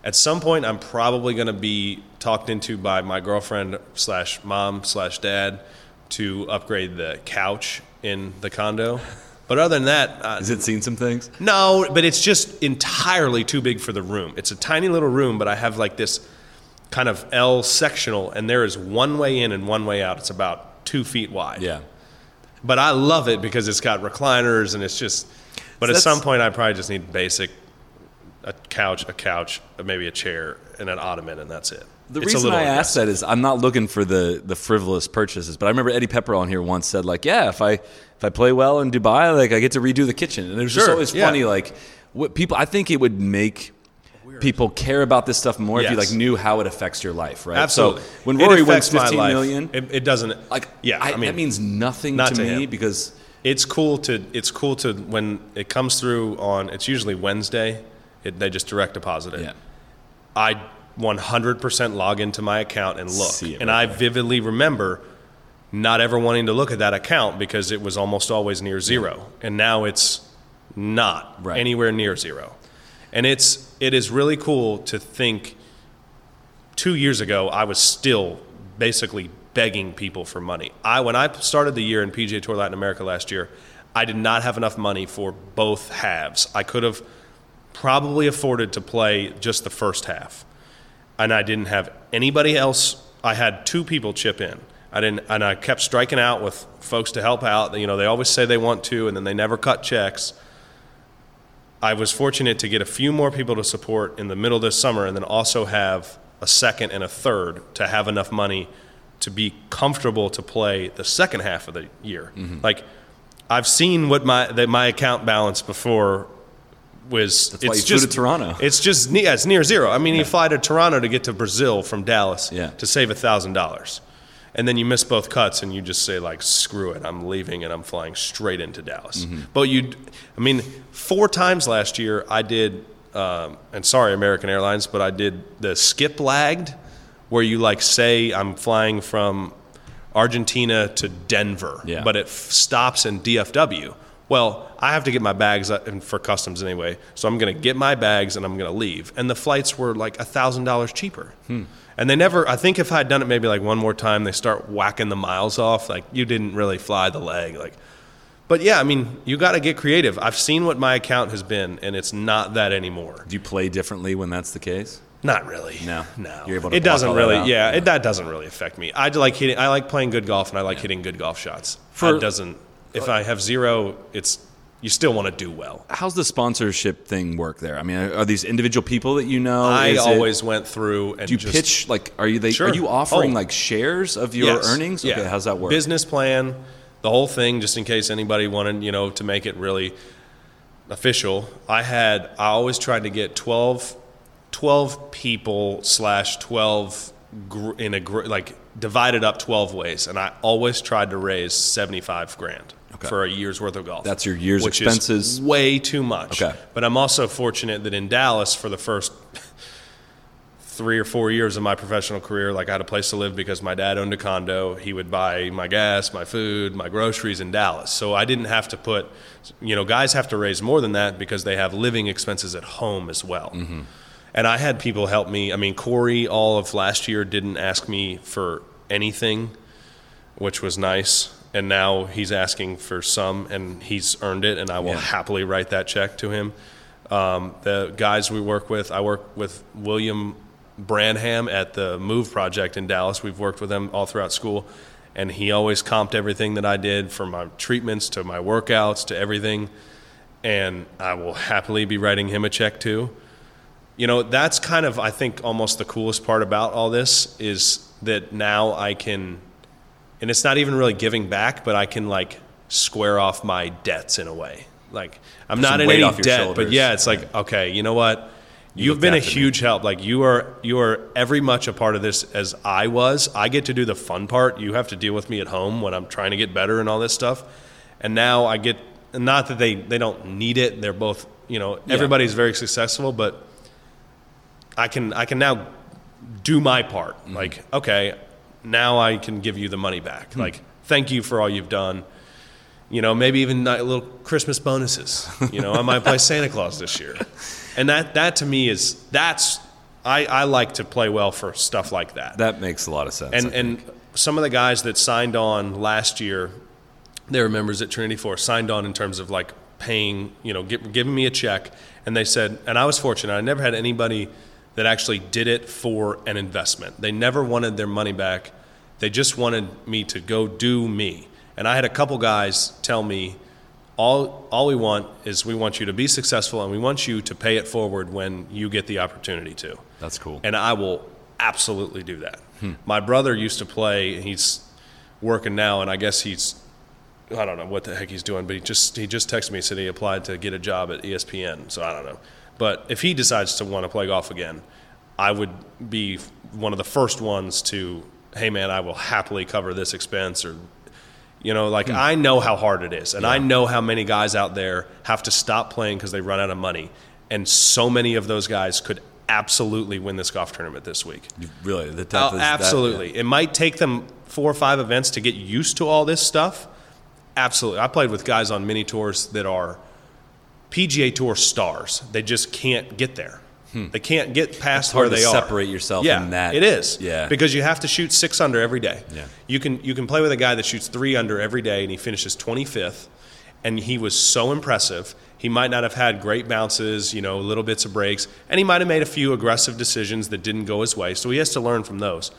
At some point, I'm probably going to be talked into by my girlfriend slash mom slash dad to upgrade the couch in the condo. But other than that, uh, Has it seen some things? no, but it's just entirely too big for the room. It's a tiny little room, but I have like this kind of L sectional, and there is one way in and one way out. It's about two feet wide. Yeah. But I love it because it's got recliners and it's just. But at some point, I probably just need basic a couch, a couch, maybe a chair, and an ottoman, and that's it. The It's reason I asked that is I'm not looking for the the frivolous purchases, but I remember Eddie Pepperell on here once said like, yeah, if I if I play well in Dubai, like I get to redo the kitchen, and it was just always yeah. funny. Like what people, I think it would make people care about this stuff more if you like knew how it affects your life, right? Absolutely. So when It Rory wins affects my 15 life. million, it, it doesn't. like yeah, I, I, mean that means nothing not to, to me him. because it's cool to it's cool to when it comes through on. It's usually Wednesday. It, they just direct deposit it. yeah, I 100% log into my account and look. See it and right I vividly remember not ever wanting to look at that account because it was almost always near zero. And now it's not Right. anywhere near zero. And it's it is really cool to think 2 years ago I was still basically begging people for money. I when I started the year in PGA Tour Latin America last year, I did not have enough money for both halves. I could have probably afforded to play just the first half. And I didn't have anybody else. I had two people chip in. I didn't, and I kept striking out with folks to help out. You know, they always say they want to, and then they never cut checks. I was fortunate to get a few more people to support in the middle of this summer, and then also have a second and a third to have enough money to be comfortable to play the second half of the year. Mm-hmm. Like, I've seen what my that my account balance before was. That's it's just to Toronto. It's just yeah, it's near zero. I mean, you fly to Toronto to get to Brazil from Dallas Yeah. to save a thousand dollars, and then you miss both cuts, and you just say like, "Screw it, I'm leaving," and I'm flying straight into Dallas. Mm-hmm. But you, I mean, four times last year I did, um, and sorry American Airlines, but I did the skip lagged, where you like say I'm flying from Argentina to Denver, Yeah. but it f- stops in DFW. Well, I have to get my bags uh, up for customs anyway, so I'm going to get my bags and I'm going to leave. And the flights were like thousand dollars cheaper. Hmm. And they never. I think if I had done it maybe like one more time, they start whacking the miles off. Like you didn't really fly the leg. Like, but yeah, I mean, you got to get creative. I've seen what my account has been, and it's not that anymore. do you play differently when that's the case? Not really. No. no. You're able to it doesn't really. out? Yeah, It, that doesn't really affect me. I like hitting. I like playing good golf, and I like hitting good golf shots. For- it doesn't. If I have zero, it's you still want to do well. How's the sponsorship thing work there? I mean, are, are these individual people that you know? I Is it- always went through and do you just, pitch like are you they Sure. are you offering Oh. like shares of your Yes. earnings? Yeah. How's that work? Business plan, the whole thing, just in case anybody wanted, you know, to make it really official. I had, I always tried to get 12, 12 people slash 12 gr- in a, like divided up 12 ways. And I always tried to raise 75 grand. Okay. For a year's worth of golf. That's your year's which expenses? Is way too much. Okay. But I'm also fortunate that in Dallas, for the first three or four years of my professional career, like I had a place to live because my dad owned a condo. He would buy my gas, my food, my groceries in Dallas. So I didn't have to put, you know, guys have to raise more than that because they have living expenses at home as well. Mm-hmm. And I had people help me. I mean, Corey, all of last year, didn't ask me for anything, which was nice. And now he's asking for some, and he's earned it, and I will Yeah. happily write that check to him. Um, the guys we work with, I work with William Branham at the Move Project in Dallas. We've worked with him all throughout school, and he always comped everything that I did from my treatments to my workouts to everything. And I will happily be writing him a check too. You know, that's kind of, I think, almost the coolest part about all this is that now I can, and it's not even really giving back, but I can like square off my debts in a way. Like, I'm Some not in any debt, shoulders. but yeah, it's like, okay, you know what? You've been a after me. huge help. Like you are, you are every much a part of this as I was. I get to do the fun part. You have to deal with me at home when I'm trying to get better and all this stuff. And now I get, not that they they don't need it. They're both, you know, everybody's very successful, but I can I can now do my part. Mm-hmm. Like, okay, now I can give you the money back. Hmm. Like, thank you for all you've done. You know, maybe even little Christmas bonuses. You know, I might play Santa Claus this year, and that that to me is that's I, I like to play well for stuff like that. That makes a lot of sense. and and some of the guys that signed on last year, they were members at Trinity Forest, signed on in terms of like paying, you know, gi- giving me a check. And they said, and I was fortunate, I never had anybody that actually did it for an investment. They never wanted their money back. They just wanted me to go do me. And I had a couple guys tell me, all, all we want is we want you to be successful and we want you to pay it forward when you get the opportunity to. That's cool. And I will absolutely do that. Hmm. My brother used to play, he's working now, and I guess he's I don't know what the heck he's doing, but he just he just texted me said he applied to get a job at ESPN. So I don't know. But if he decides to want to play golf again, I would be one of the first ones to, hey man, I will happily cover this expense or you know, like hmm. I know how hard it is, and I know how many guys out there have to stop playing because they run out of money, and so many of those guys could absolutely win this golf tournament this week. really, the Oh, depth is that- absolutely. It might take them four or five events to get used to all this stuff. Absolutely. I played with guys on mini tours that are PGA Tour stars. They just can't get there. They can't get past Hmm. where they are. separate yourself yeah, in that. It is. Yeah. Because you have to shoot six under every day. Yeah. You can you can play with a guy that shoots three under every day and he finishes 25th, and he was so impressive. He might not have had great bounces, you know, little bits of breaks, and he might have made a few aggressive decisions that didn't go his way. So he has to learn from those.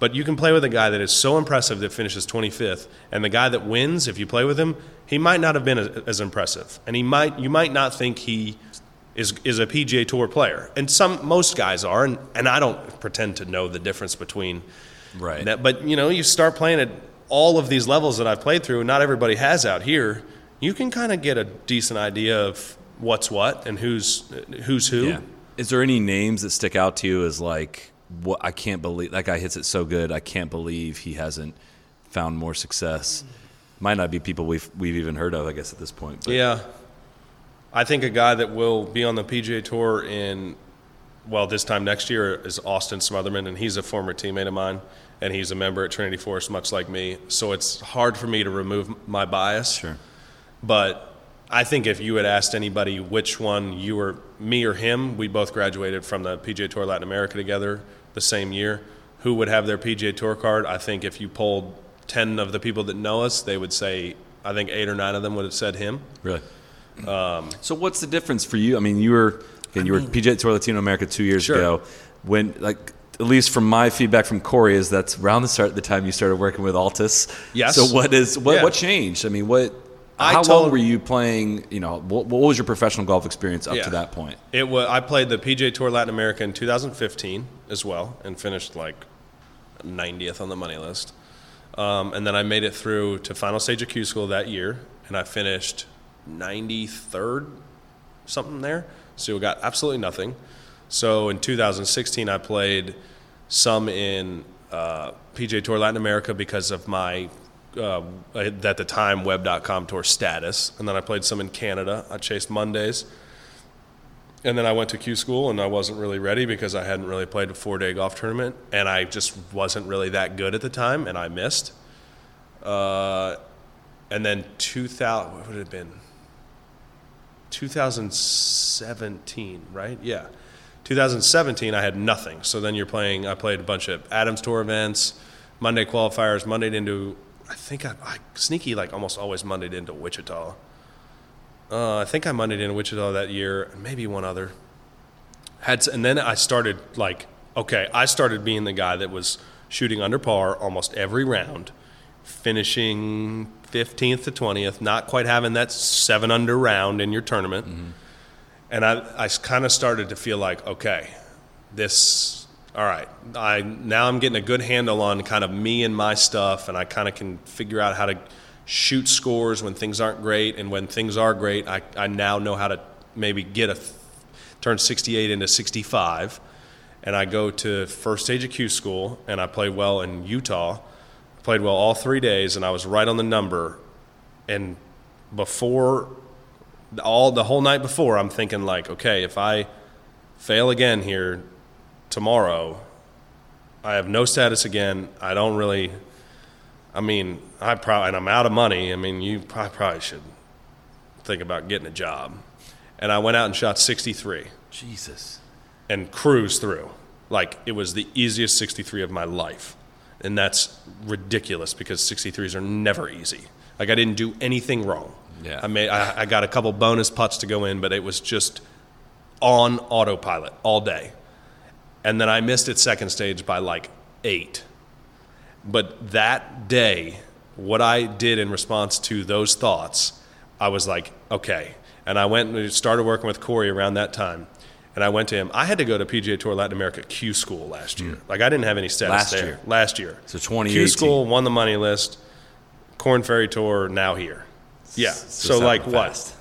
But you can play with a guy that is so impressive that finishes 25th, and the guy that wins, if you play with him, he might not have been as, as impressive, and he might you might not think he is is a PGA Tour player, and some most guys are, and, and I don't pretend to know the difference between Right. that. But you know, you start playing at all of these levels that I've played through, and not everybody has out here. You can kind of get a decent idea of what's what and who's who's who. Yeah. Is there any names that stick out to you as like what I can't believe that guy hits it so good. I can't believe he hasn't found more success. Might not be people we've we've even heard of, I guess, at this point. But Yeah. I think a guy that will be on the PGA Tour in, well, this time next year is Austin Smotherman, and he's a former teammate of mine, and he's a member at Trinity Forest, much like me. So it's hard for me to remove my bias. Sure. But I think if you had asked anybody which one you were, me or him, we both graduated from the PGA Tour Latin America together the same year. Who would have their PGA Tour card? I think if you polled 10 of the people that know us, they would say, I think eight or nine of them would have said him. Really. Um, so what's the difference for you? I mean, you were again, you were PGA Tour Latino America two years Sure. ago. When like at least from my feedback from Corey is that's around the start of the time you started working with Altus. Yes. So what is what Yeah. what changed? I mean, what? I how long were you playing? You know, what, what was your professional golf experience up Yeah. to that point? It was. I played the PGA Tour Latin America in 2015 as well, and finished like 90th on the money list. Um, and then I made it through to final stage of Q school that year, and I finished 93rd, something there. So we got absolutely nothing. So in 2016, I played some in uh, PGA Tour Latin America because of my uh, at the time web.com tour status, and then I played some in Canada. I chased Mondays. And then I went to Q school and I wasn't really ready because I hadn't really played a four day golf tournament and I just wasn't really that good at the time and I missed. Uh, and then 2000, what would it have been? 2017, right? Yeah. 2017, I had nothing. So then you're playing, I played a bunch of Adams Tour events, Monday qualifiers, Monday into, I think I, I sneaky like almost always Monday into Wichita. Uh, I think I Mondayed in Wichita that year, and maybe one other. Had and then I started like okay, I started being the guy that was shooting under par almost every round, finishing 15th to 20th, not quite having that seven under round in your tournament. And I, I kind of started to feel like, okay, this, all right, I now I'm getting a good handle on kind of me and my stuff, and I kind of can figure out how to shoot scores when things aren't great, and when things are great, I, I now know how to maybe get a turn 68 into 65. And I go to first stage of Q school, and I play well in Utah. Played well all three days, and I was right on the number. And before all the whole night before, I'm thinking like, okay, if I fail again here tomorrow, I have no status again. I don't really. I mean, I probably and I'm out of money. I mean, you I probably should think about getting a job. And I went out and shot 63 Jesus. and cruised through. Like it was the easiest 63 of my life. And that's ridiculous because 63s are never easy. Like I didn't do anything wrong. Yeah. I made I, I got a couple bonus putts to go in, but it was just on autopilot all day. And then I missed it second stage by like eight. But that day, what I did in response to those thoughts, I was like, okay. And I went and started working with Corey around that time. And I went to him. I had to go to PGA Tour Latin America Q School last year. Hmm. Like I didn't have any status Last there. year. Last year. So 2018. Q School won the money list. Korn Ferry Tour now here. Yeah. So, it's like what? fast.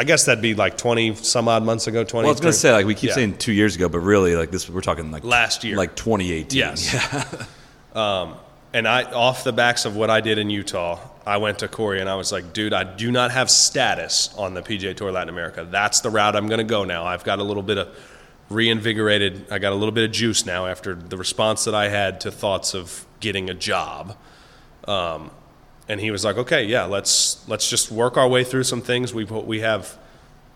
I guess that'd be like twenty some odd months ago. Twenty. Well, I was gonna say like we keep Yeah. saying two years ago, but really like this we're talking like Last year. like 2018. Yes. Yeah. And I, off the backs of what I did in Utah, I went to Corey and I was like, dude, I do not have status on the PGA Tour Latin America. That's the route I'm going to go now. I've got a little bit of reinvigorated, I got a little bit of juice now after the response that I had to thoughts of getting a job. Um, and he was like, okay, yeah, let's, let's just work our way through some things. We, we have,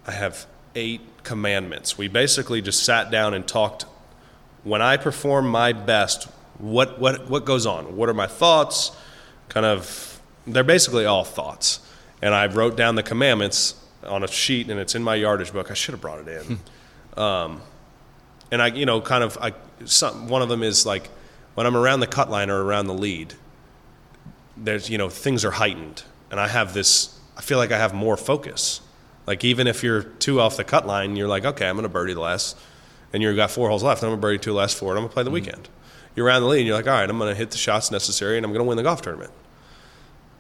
I have eight commandments. We basically just sat down and talked when I perform my best, what what what goes on? What are my thoughts? Kind of, they're basically all thoughts. And I wrote down the commandments on a sheet, and it's in my yardage book. I should have brought it in. um, and I, you know, kind of, I some one of them is like when I'm around the cut line or around the lead. There's, you know, things are heightened, and I have this. I feel like I have more focus. Like even if you're two off the cut line, you're like, okay, I'm going to birdie the last and you've got four holes left, I'm going to birdie two last four, and I'm going to play the mm-hmm. weekend. You're around the lead, and you're like, all right, I'm going to hit the shots necessary, and I'm going to win the golf tournament.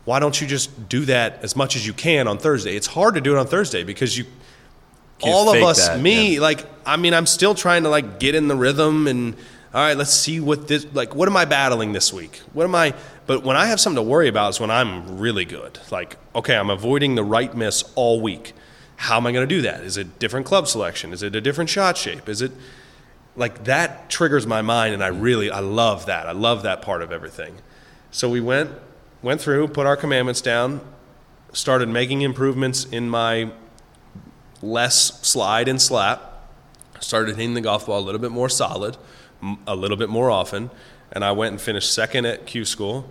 Why don't you just do that as much as you can on Thursday? It's hard to do it on Thursday because you, all of us, that, me, yeah. like, I mean, I'm still trying to like get in the rhythm, and all right, let's see what this, like, what am I battling this week? What am I? But when I have something to worry about is when I'm really good. Like, okay, I'm avoiding the right miss all week. How am I going to do that? Is it different club selection? Is it a different shot shape? Is it like that triggers my mind and I mm. really I love that. I love that part of everything. So we went went through, put our commandments down, started making improvements in my less slide and slap, started hitting the golf ball a little bit more solid, a little bit more often, and I went and finished second at Q school.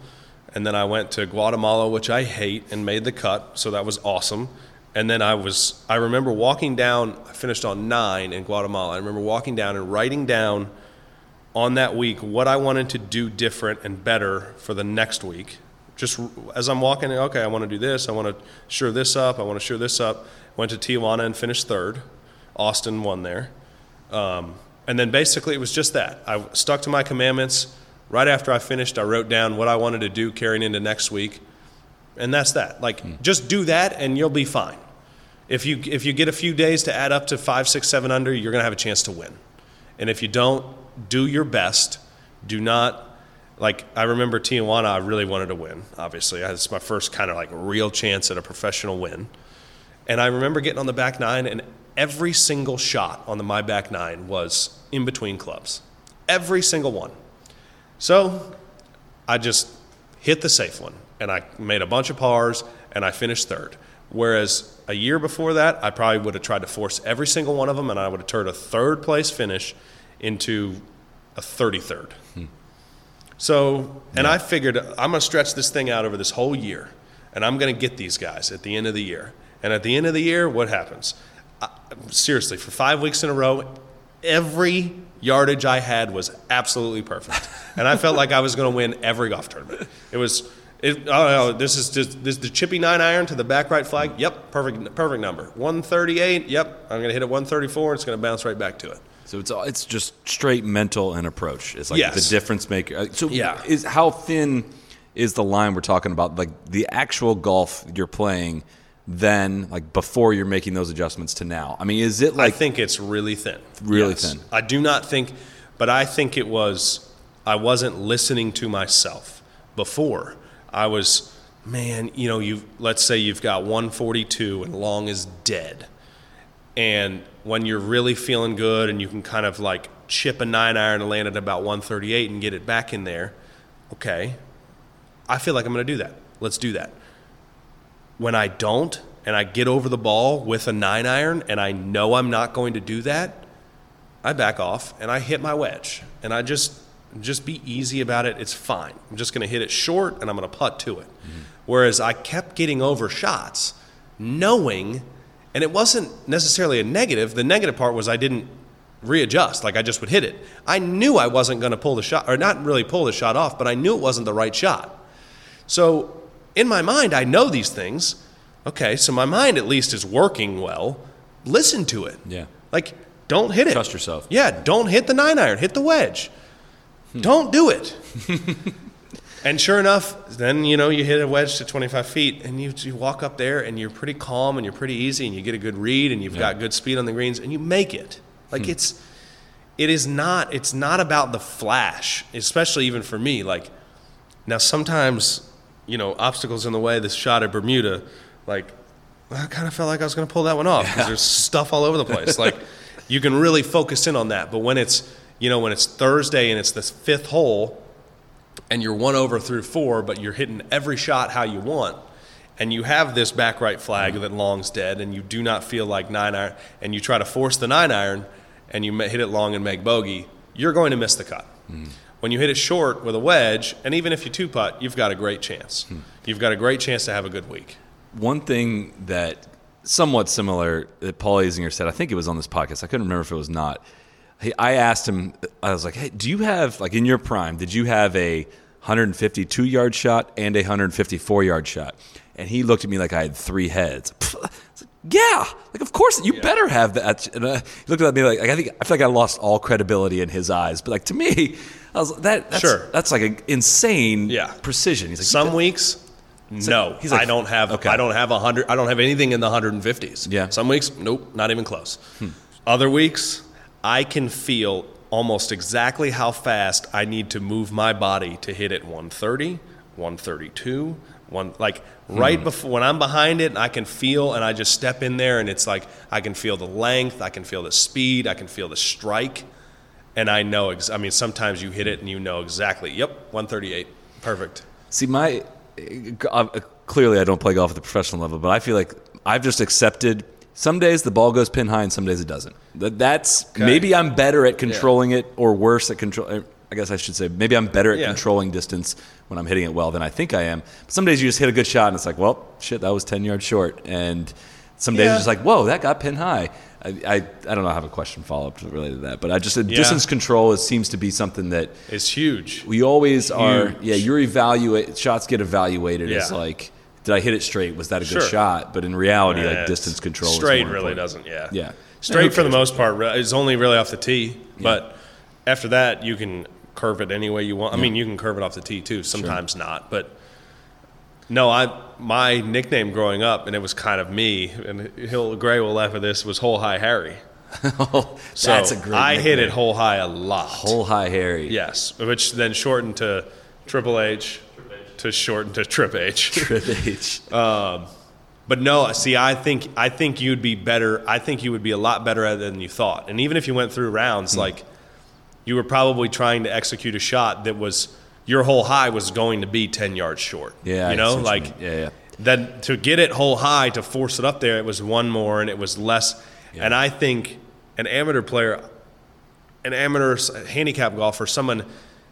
And then I went to Guatemala, which I hate, and made the cut, so that was awesome. And then I was, I remember walking down, I finished on nine in Guatemala. I remember walking down and writing down on that week what I wanted to do different and better for the next week. Just as I'm walking, okay, I want to do this, I want to sure this up, I want to sure this up. Went to Tijuana and finished third. Austin won there. Um, and then basically it was just that. I stuck to my commandments. Right after I finished, I wrote down what I wanted to do carrying into next week. And that's that. Like, hmm. just do that and you'll be fine. If you, if you get a few days to add up to five, six, seven under, you're going to have a chance to win. And if you don't, do your best. Do not, like, I remember Tijuana, I really wanted to win, obviously. It's my first kind of like real chance at a professional win. And I remember getting on the back nine, and every single shot on the my back nine was in between clubs. Every single one. So I just hit the safe one, and I made a bunch of pars, and I finished third. Whereas a year before that, I probably would have tried to force every single one of them, and I would have turned a third place finish into a 33rd. Hmm. So, and I figured I'm going to stretch this thing out over this whole year, and I'm going to get these guys at the end of the year. And at the end of the year, what happens? I, seriously, for five weeks in a row, every yardage I had was absolutely perfect, and I felt like I was going to win every golf tournament. It was. It, oh, no, this is just this the chippy nine iron to the back right flag. Yep, perfect, perfect number. One thirty eight. Yep, I'm gonna hit it one thirty four. It's gonna bounce right back to it. So it's all, it's just straight mental and approach. It's like Yes. the difference maker. Uh, So Yeah. is how thin is the line we're talking about? Like the actual golf you're playing, then like before you're making those adjustments to now. I mean, is it like I think it's really thin. Really Yes. thin. I do not think, but I think it was, I wasn't listening to myself before. I was, man, you know, you let's say you've got 142 and long is dead. And when you're really feeling good and you can kind of like chip a nine iron and land at about 138 and get it back in there, okay, I feel like I'm going to do that. Let's do that when I don't and I get over the ball with a nine iron and I know I'm not going to do that, I back off and I hit my wedge. And I just, Just be easy about it. It's fine. I'm just going to hit it short and I'm going to putt to it. Mm-hmm. Whereas I kept getting over shots, knowing, and it wasn't necessarily a negative. The negative part was I didn't readjust. Like I just would hit it. I knew I wasn't going to pull the shot, or not really pull the shot off, but I knew it wasn't the right shot. So in my mind, I know these things. Okay, so my mind at least is working well. Listen to it. Yeah. Like, don't hit it. Trust yourself. Yeah, don't hit the nine iron, hit the wedge. Don't do it. and sure enough, then you know you hit a wedge to 25 feet, and you, you walk up there, and you're pretty calm, and you're pretty easy, and you get a good read, and you've got good speed on the greens, and you make it. Like hmm. it's, it is not. It's not about the flash, especially even for me. Like now, sometimes you know obstacles in the way. This shot at Bermuda, like I kind of felt like I was going to pull that one off because there's stuff all over the place. Like you can really focus in on that, but when it's you know when it's Thursday and it's the fifth hole, and you're one over through four, but you're hitting every shot how you want, and you have this back right flag that long's dead, and you do not feel like nine iron, and you try to force the nine iron, and you hit it long and make bogey, you're going to miss the cut. Hmm. When you hit it short with a wedge, and even if you two putt, you've got a great chance. Hmm. You've got a great chance to have a good week. One thing that somewhat similar that Paul Azinger said, I think it was on this podcast. I couldn't remember if it was not. I asked him, I was like, hey, do you have, like in your prime, did you have a 152 yard shot and a 154 yard shot? And he looked at me like I had three heads. Like, yeah, like of course you better have that. And uh, he looked at me like, I think I feel like I lost all credibility in his eyes. But like to me, I was that that's, Sure. that's like an insane Yeah. precision. He's like Some weeks, no. he's like- I don't have. Okay. I don't have a hundred. I don't have anything in the hundred and fifties. Yeah. Some weeks, nope, not even close. Other weeks, I can feel almost exactly how fast I need to move my body to hit it 130, 132, one like right before when I'm behind it, and I can feel and I just step in there and it's like I can feel the length, I can feel the speed, I can feel the strike, and I know. Ex- I mean, sometimes you hit it and you know exactly. Yep, 138, perfect. See, my uh, clearly I don't play golf at the professional level, but I feel like I've just accepted. Some days the ball goes pin high, and some days it doesn't. That- That's maybe I'm better at controlling it, or worse at control. I guess I should say maybe I'm better at Yeah. controlling distance when I'm hitting it well than I think I am. But some days you just hit a good shot, and it's like, well, shit, that was ten yards short. And some days Yeah. it's just like, whoa, that got pin high. I, I, I don't know. I have a question follow up related to that, but I just distance control is, seems to be something that is huge. we always are. Yeah, you're evaluate shots get evaluated as like, did I hit it straight? Was that a good Sure. shot? But in reality, Yeah, like distance control. is Straight really important. doesn't. Yeah. Yeah. Straight for the most part is only really off the tee, but after that you can curve it any way you want. I mean, you can curve it off the tee too. Sometimes not, but no. I my nickname growing up, and it was kind of me. And Hill Gray will laugh at this. Was Hole High Harry. Oh, So that's a great. I hit it nickname. hole high a lot. Hole high Harry. Yes, which then shortened to Triple H, to shorten to Trip H. Trip H. Um, but no, see, I think I think you'd be better. I think you would be a lot better at it than you thought. And even if you went through rounds, hmm. like you were probably trying to execute a shot that was your hole high was going to be ten yards short. Yeah, you know, you like mean. yeah, yeah. then to get it hole high to force it up there, it was one more and it was less. And I think an amateur player, an amateur handicap golfer, someone,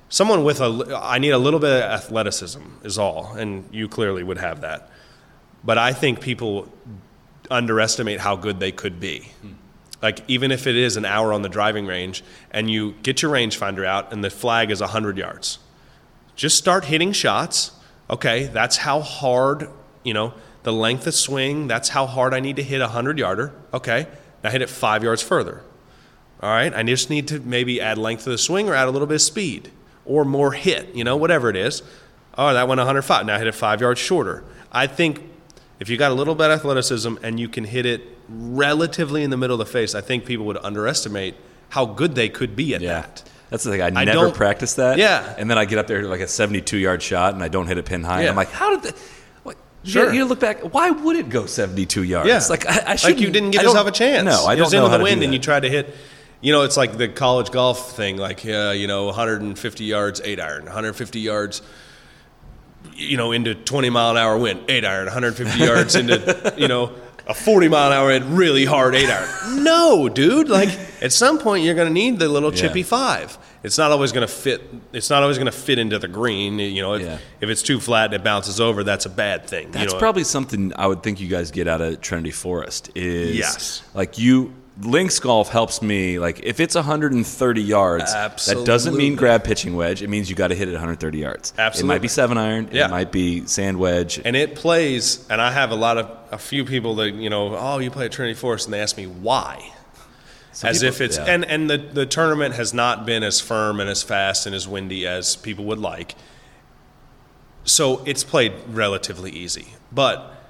someone with a, I need a little bit of athleticism is all, and you clearly would have that. But I think people underestimate how good they could be. Hmm. Like even if it is an hour on the driving range, and you get your rangefinder out, and the flag is hundred yards, just start hitting shots. Okay, that's how hard, you know, the length of swing, that's how hard I need to hit a 100 yarder. Okay, now hit it five yards further. All right, I just need to maybe add length to the swing or add a little bit of speed or more hit, you know, whatever it is. Oh, that went 105. Now hit it five yards shorter. I think if you got a little bit of athleticism and you can hit it relatively in the middle of the face, I think people would underestimate how good they could be at Yeah. that. That's the thing. I, I never don't- practice that. Yeah. And then I get up there to like a 72 yard shot and I don't hit it pin high. And Yeah. I'm like, how did that? What, Sure. You, you look back. Why would it go 72 yards? Yeah, Like I, I shouldn't- you didn't give yourself a chance. No, I it don't was know into how the wind, and you tried to hit. You know, it's like the college golf thing. Like, uh, you know, 150 yards, eight iron, 150 yards. You know, into 20 mile an hour wind, eight iron, 150 yards into, you know, a 40 mile an hour and really hard eight iron. No, dude. Like at some point you're going to need the little chippy Yeah. five. It's not always going to fit. It's not always going to fit into the green. You know, if, Yeah. if it's too flat and it bounces over, that's a bad thing. you That's know? probably something I would think you guys get out of Trinity Forest is Yes. like you links golf helps me like if it's 130 yards that doesn't mean grab pitching wedge it means you got to hit it 130 yards it might be seven iron Yeah. it might be sand wedge and it plays. And I have a lot of a few people that you know. Oh, you play at Trinity Forest, and they ask me why. as people- if it's yeah. and and the the tournament has not been as firm and as fast and as windy as people would like. So it's played relatively easy, but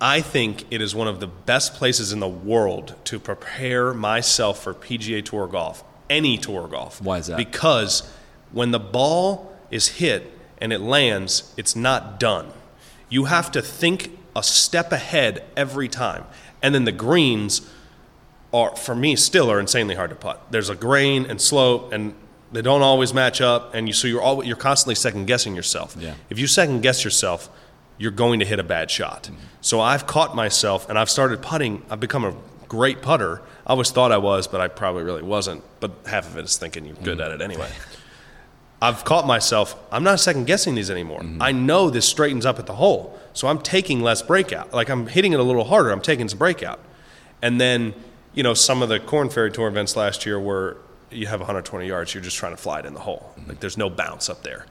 I think it is one of the best places in the world to prepare myself for PGA Tour golf, any tour golf. Why is that? Because when the ball is hit and it lands, it's not done. You have to think a step ahead every time. And then the greens are, for me, still are insanely hard to putt. There's a grain and slope, and they don't always match up, and you so you're you're constantly second guessing yourself. Yeah. If you second guess yourself, you're going to hit a bad shot. So I've caught myself, and I've started putting. I've become a great putter. I always thought I was, but I probably really wasn't. But half of it is thinking you're good at it anyway. I've caught myself. I'm not second guessing these anymore. Mm-hmm. I know this straightens up at the hole, so I'm taking less breakout. Like I'm hitting it a little harder. I'm taking some breakout, and then you know some of the Korn Ferry Tour events last year where you have 120 yards, you're just trying to fly it in the hole. Mm-hmm. Like there's no bounce up there.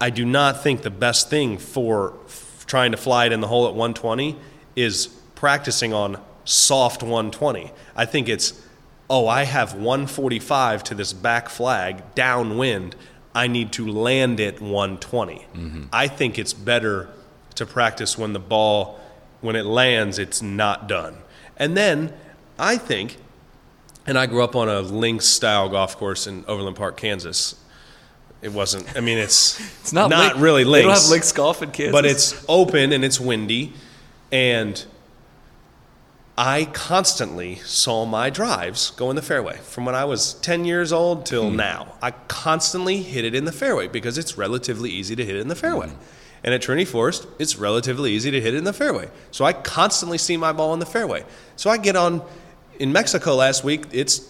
I do not think the best thing for trying to fly it in the hole at 120 is practicing on soft 120. I think it's, oh, I have 145 to this back flag downwind. I need to land it 120. Mm-hmm. I think it's better to practice when the ball, when it lands, it's not done. And then I think, and I grew up on a links style golf course in Overland Park, Kansas. It wasn't. I mean, it's it's not, not link- really they links. don't have links golf in Kansas but it's open and it's windy, and I constantly saw my drives go in the fairway from when I was 10 years old till Hmm. now. I constantly hit it in the fairway because it's relatively easy to hit it in the fairway. Hmm. And at Trinity Forest, it's relatively easy to hit it in the fairway. So I constantly see my ball in the fairway. So I get on in Mexico last week, it's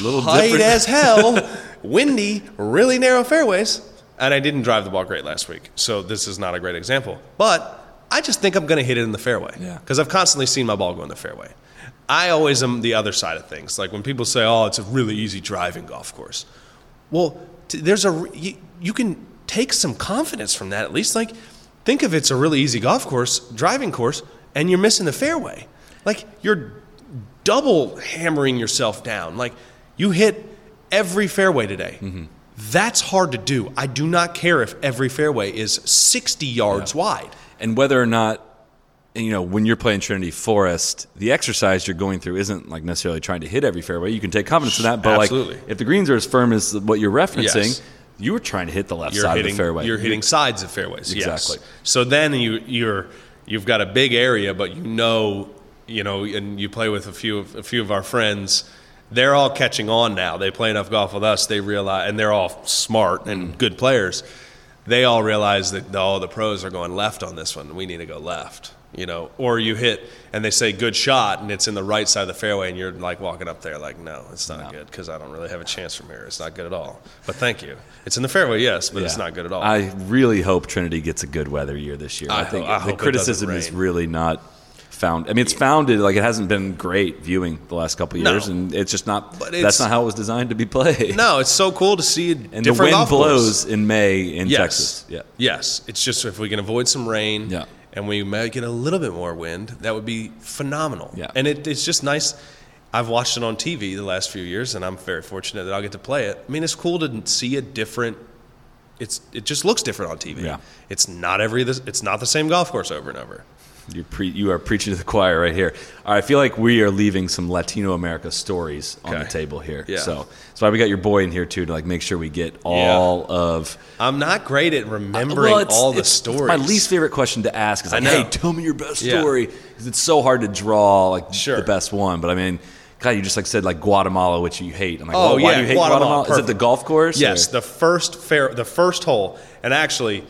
little tight different. as hell, windy, really narrow fairways, and I didn't drive the ball great last week. So this is not a great example. But I just think I'm going to hit it in the fairway Yeah. because I've constantly seen my ball go in the fairway. I always am the other side of things. Like when people say, "Oh, it's a really easy driving golf course." Well, t- there's a you, you can take some confidence from that at least. Like think of it's a really easy golf course, driving course, and you're missing the fairway. Like you're double hammering yourself down. Like you hit every fairway today. Mm-hmm. That's hard to do. I do not care if every fairway is 60 yards wide. and whether or not you know when you're playing Trinity Forest, the exercise you're going through isn't like necessarily trying to hit every fairway. You can take confidence in that, but Absolutely. like if the greens are as firm as what you're referencing, Yes. you were trying to hit the left You're side hitting of the fairway. You're hitting sides of fairways. yes. Exactly. So then you you're you've got a big area, but you know you know, and you play with a few of a few of our friends. They're all catching on now. They play enough golf with us. They realize, and they're all smart and mm. good players. They all realize that oh, the pros are going left on this one. We need to go left. You know, or you hit and they say good shot and it's in the right side of the fairway and you're like walking up there like no, it's not good because I don't really have a chance from here. It's not good at all. But thank you. It's in the fairway, yes, but it's not good at all. I really hope Trinity gets a good weather year this year. I, I think ho- I the criticism is really not found. I mean, it's founded like it hasn't been great viewing the last couple of No. years, and it's just not. But that's not how it was designed to be played. No, it's so cool to see and the wind blows in May in yes. Texas. Yeah, Yes. It's just if we can avoid some rain Yeah. and we may get a little bit more wind, that would be phenomenal. Yeah. And it, it's just nice. I've watched it on TV the last few years, and I'm very fortunate that I'll get to play it. I mean, it's cool to see a different. It's it just looks different on TV. Yeah. It's not every. It's not the same golf course over and over. You pre- you are preaching to the choir right here. I feel like we are leaving some Latino America stories on the table here. Yeah. So that's why we got your boy in here too to like make sure we get all of. I'm not great at remembering Well, it's- all the it's- it's stories. My least favorite question to ask is I like, know. "Hey, tell me your best Yeah. story," because it's so hard to draw like Sure. the best one. But I mean, God, you just like said like Guatemala, which you hate. I'm like, Oh, well, why yeah, do you hate Guatemala, Guatemala? Is it the perfect. golf course? Yes, or- the first fair, the first hole, and actually,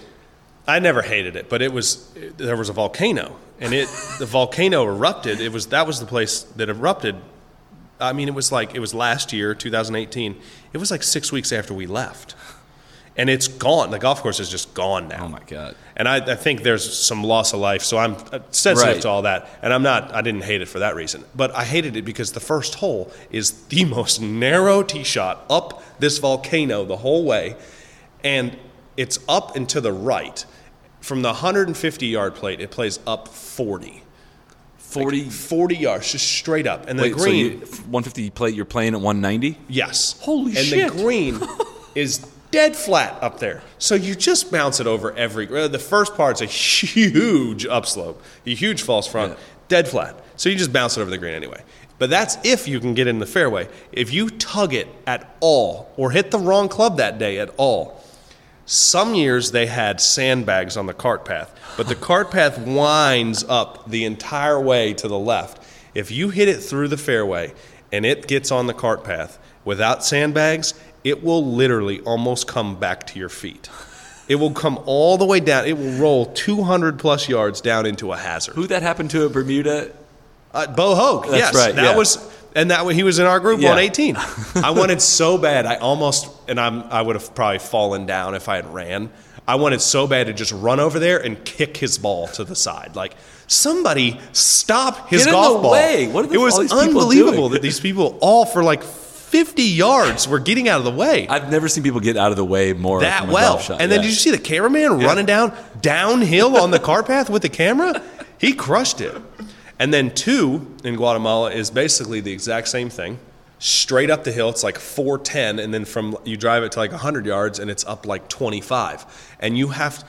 I never hated it, but it was there was a volcano, and it the volcano erupted. It was that was the place that erupted. I mean, it was like it was last year, 2018. It was like six weeks after we left, and it's gone. The golf course is just gone now. Oh my god. And I, I think there's some loss of life, so I'm uh, sensitive Right. to all that. And I'm not. I didn't hate it for that reason, but I hated it because the first hole is the most narrow tee shot up this volcano the whole way, and it's up and to the right. From the 150 yard plate, it plays up 40. 40 40 yards, just straight up. And the Wait, so green, you, 150 plate you're playing at 190? Yes. Holy and shit. the green is dead flat up there. So you just bounce it over every. uh, The first part's a huge upslope, a huge false front, Yeah. dead flat. So you just bounce it over the green anyway. But that's if you can get in the fairway. If you tug it at all or hit the wrong club that day at all, some years they had sandbags on the cart path, but the cart path winds up the entire way to the left. If you hit it through the fairway and it gets on the cart path without sandbags, it will literally almost come back to your feet. It will come all the way down. It will roll 200 plus yards down into a hazard. Who that happened to at Bermuda? Uh, Bo Hoag. That's yes, right, That yeah. was, and that way he was in our group Yeah. on 18. I wanted so bad. I almost, and I'm, I would have probably fallen down if I had ran. I wanted so bad to just run over there and kick his ball to the side. Like somebody stop his Get in golf the ball. way. What are it was unbelievable that these people all for like 50 yards were getting out of the way I've never seen people get out of the way more that well. golf shot. And then did you see the cameraman running down downhill on the car path with the camera? He crushed it. And then two in Guatemala is basically the exact same thing. Straight up the hill, it's like 410, and then from you drive it to like 100 yards, and it's up like 25. And you have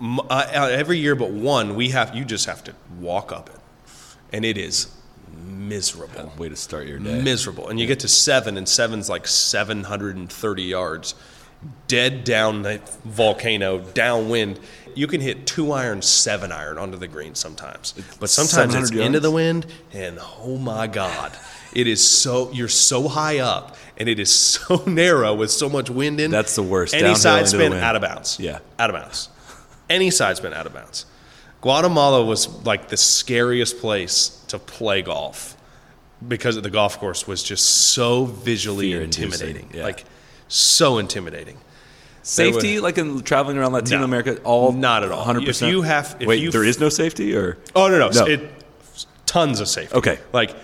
uh, every year but one, we have you just have to walk up it, and it is miserable way to start your day. miserable. And you get to seven, and seven's like 730 yards, dead down the volcano, downwind. You can hit two iron, seven iron onto the green sometimes, but sometimes it's 700 into the wind, and oh my god, it is so you're so high up, and it is so narrow with so much wind in. That's the worst. Any side spin out of bounds. Yeah. out of bounds. Any side spin out of bounds. Guatemala was like the scariest place to play golf because the golf course was just so visually Fear-inducing, intimidating. yeah. Like so intimidating. Safety, There like in traveling around Latino No. America, all Not at all. 100. If you have- if wait, you- there is no safety, or Oh no no, No. It, tons of safety. Okay. like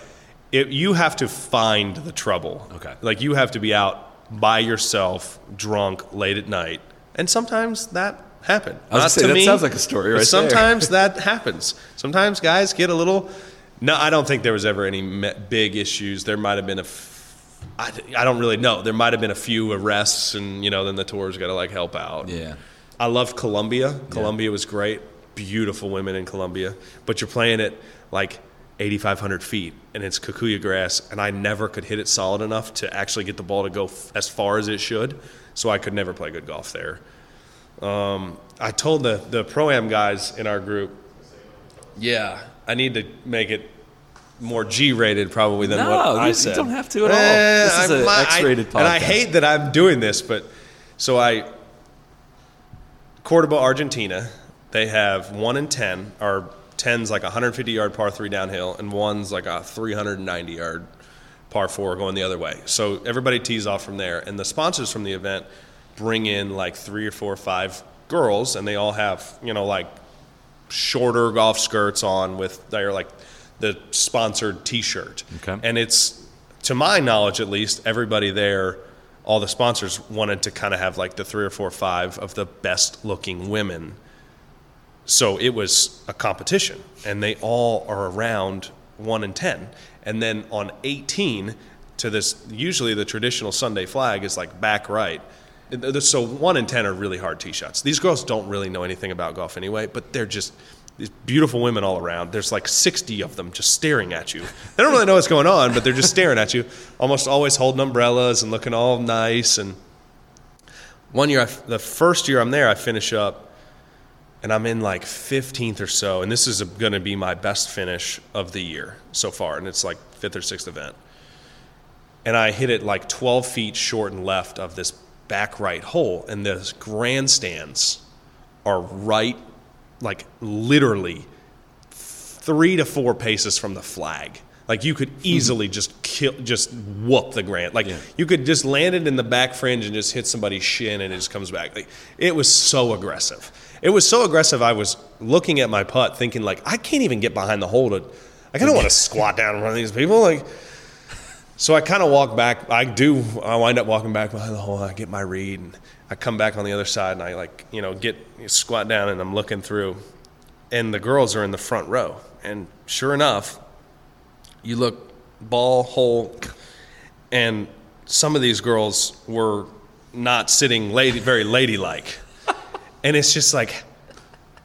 it, you have to find the trouble. Okay. like you have to be out by yourself, drunk, late at night, and sometimes that happened. I was Not say, to that me, sounds like a story right there. Sometimes that happens. Sometimes guys get a little. No, I don't think there was ever any big issues. There might have been a. I, I don't really know. There might have been a few arrests, and you know, then the tour's got to like help out. yeah, I love Colombia. Colombia was great. Beautiful women in Colombia. But you're playing it like 8,500 feet and it's Kikuyu grass. And I never could hit it solid enough to actually get the ball to go f- as far as it should. So I could never play good golf there. Um, I told the, the pro am guys in our group, yeah, I need to make it more G rated probably than No, what I you- you don't have to at all. Eh, This is I a might- X-rated I- And I hate that I'm doing this, but so I Cordoba, Argentina, they have one in ten, or ten's like a 150 yard par three downhill, and one's like a 390 yard par four going the other way. So everybody tees off from there, and the sponsors from the event bring in like three or four or five girls, and they all have you know like shorter golf skirts on with they're like the sponsored T-shirt, Okay. and it's to my knowledge at least everybody there all the sponsors wanted to kind of have like the three or four or five of the best looking women. So it was a competition and they all are around 1 and 10 and then on 18 to this usually the traditional sunday flag is like back right. So 1 and 10 are really hard tee shots these girls don't really know anything about golf anyway but they're just these beautiful women all around. There's like 60 of them just staring at you. They don't really know what's going on but they're just staring at you almost always holding umbrellas and looking all nice. And one year I, the first year i'm there i finish up and I'm in like 15th or so, and this is going to be my best finish of the year so far, and it's like fifth or sixth event. And I hit it like 12 feet short and left of this back right hole, and the grandstands are right, like literally three to four paces from the flag. Like you could mm-hmm. easily just kill, just whoop the Grant. Like you could just land it in the back fringe and just hit somebody's shin and it just comes back. Like it was so aggressive. It was so aggressive. I was looking at my putt, thinking like I can't even get behind the hole to. Like I don't want to squat down in front of these people. Like so I kind of walk back. I do. I wind up walking back behind the hole. I get my read, and I come back on the other side, and I like you know get squat down, and I'm looking through, and the girls are in the front row, and sure enough, you look ball hole, and some of these girls were not sitting lady very ladylike, and it's just like,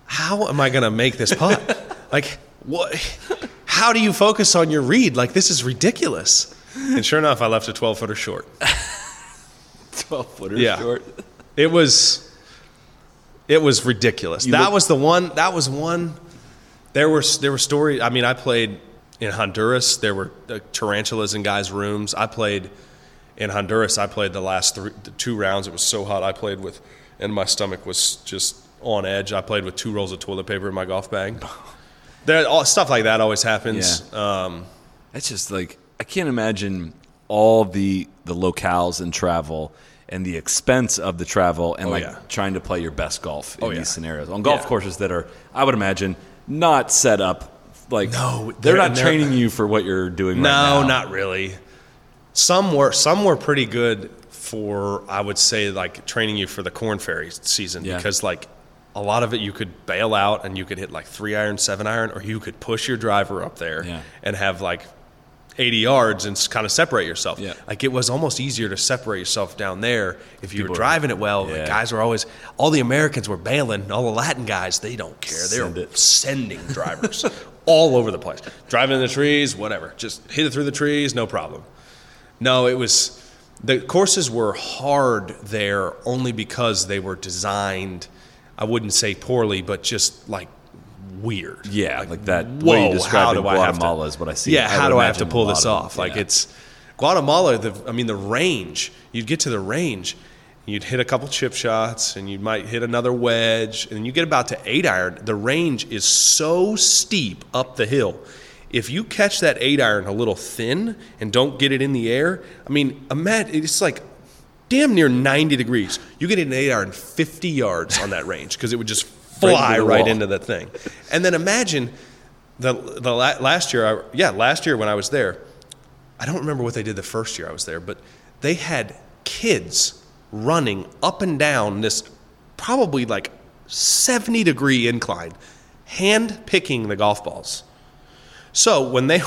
how am I gonna make this putt? like what? How do you focus on your read? Like this is ridiculous. And sure enough, I left a 12 footer short. 12 footer Yeah. short. It was it was ridiculous. that look- was the one that was one there were there were stories I mean I played in Honduras there were uh, tarantulas in guys rooms. I played in Honduras I played the last three, the two rounds it was so hot I played with and my stomach was just on edge. I played with two rolls of toilet paper in my golf bag. There all, stuff like that always happens. Um, It's just like I can't imagine all the the locales and travel and the expense of the travel and Oh, like yeah. trying to play your best golf in Oh, yeah. these scenarios on golf Yeah. courses that are I would imagine not set up like No, they're, they're- not they're- training you for what you're doing No, right now. not really. Some were some were pretty good for I would say like training you for the Korn Ferry season Yeah. because like a lot of it you could bail out and you could hit like three iron, seven iron, or you could push your driver up there Yeah. and have like 80 yards and kind of separate yourself. Yeah. Like it was almost easier to separate yourself down there if you People were driving it well. The Yeah. guys were always all the Americans were bailing. All the Latin guys, they don't care. They're it. sending drivers all over the place. Driving in the trees, whatever. Just hit it through the trees, no problem. No, it was the courses were hard there only because they were designed. I wouldn't say poorly, but just like weird. Yeah, like, that Whoa, way you describe how do I have to- is what I see. Yeah, I how do I have to pull this off? Like Yeah. it's Guatemala. The I mean, the range. You'd get to the range, you'd hit a couple chip shots, and you might hit another wedge, and you get about to eight iron. The range is so steep up the hill. If you catch that eight iron a little thin and don't get it in the air, I mean, imagine it's like damn near 90 degrees. You get an eight iron 50 yards on that range because it would just Into fly the right wall. into the thing. And then imagine the the la- last year, I, yeah, last year when I was there, I don't remember what they did the first year I was there, but they had kids running up and down this probably like 70 degree incline, hand picking the golf balls. So when they,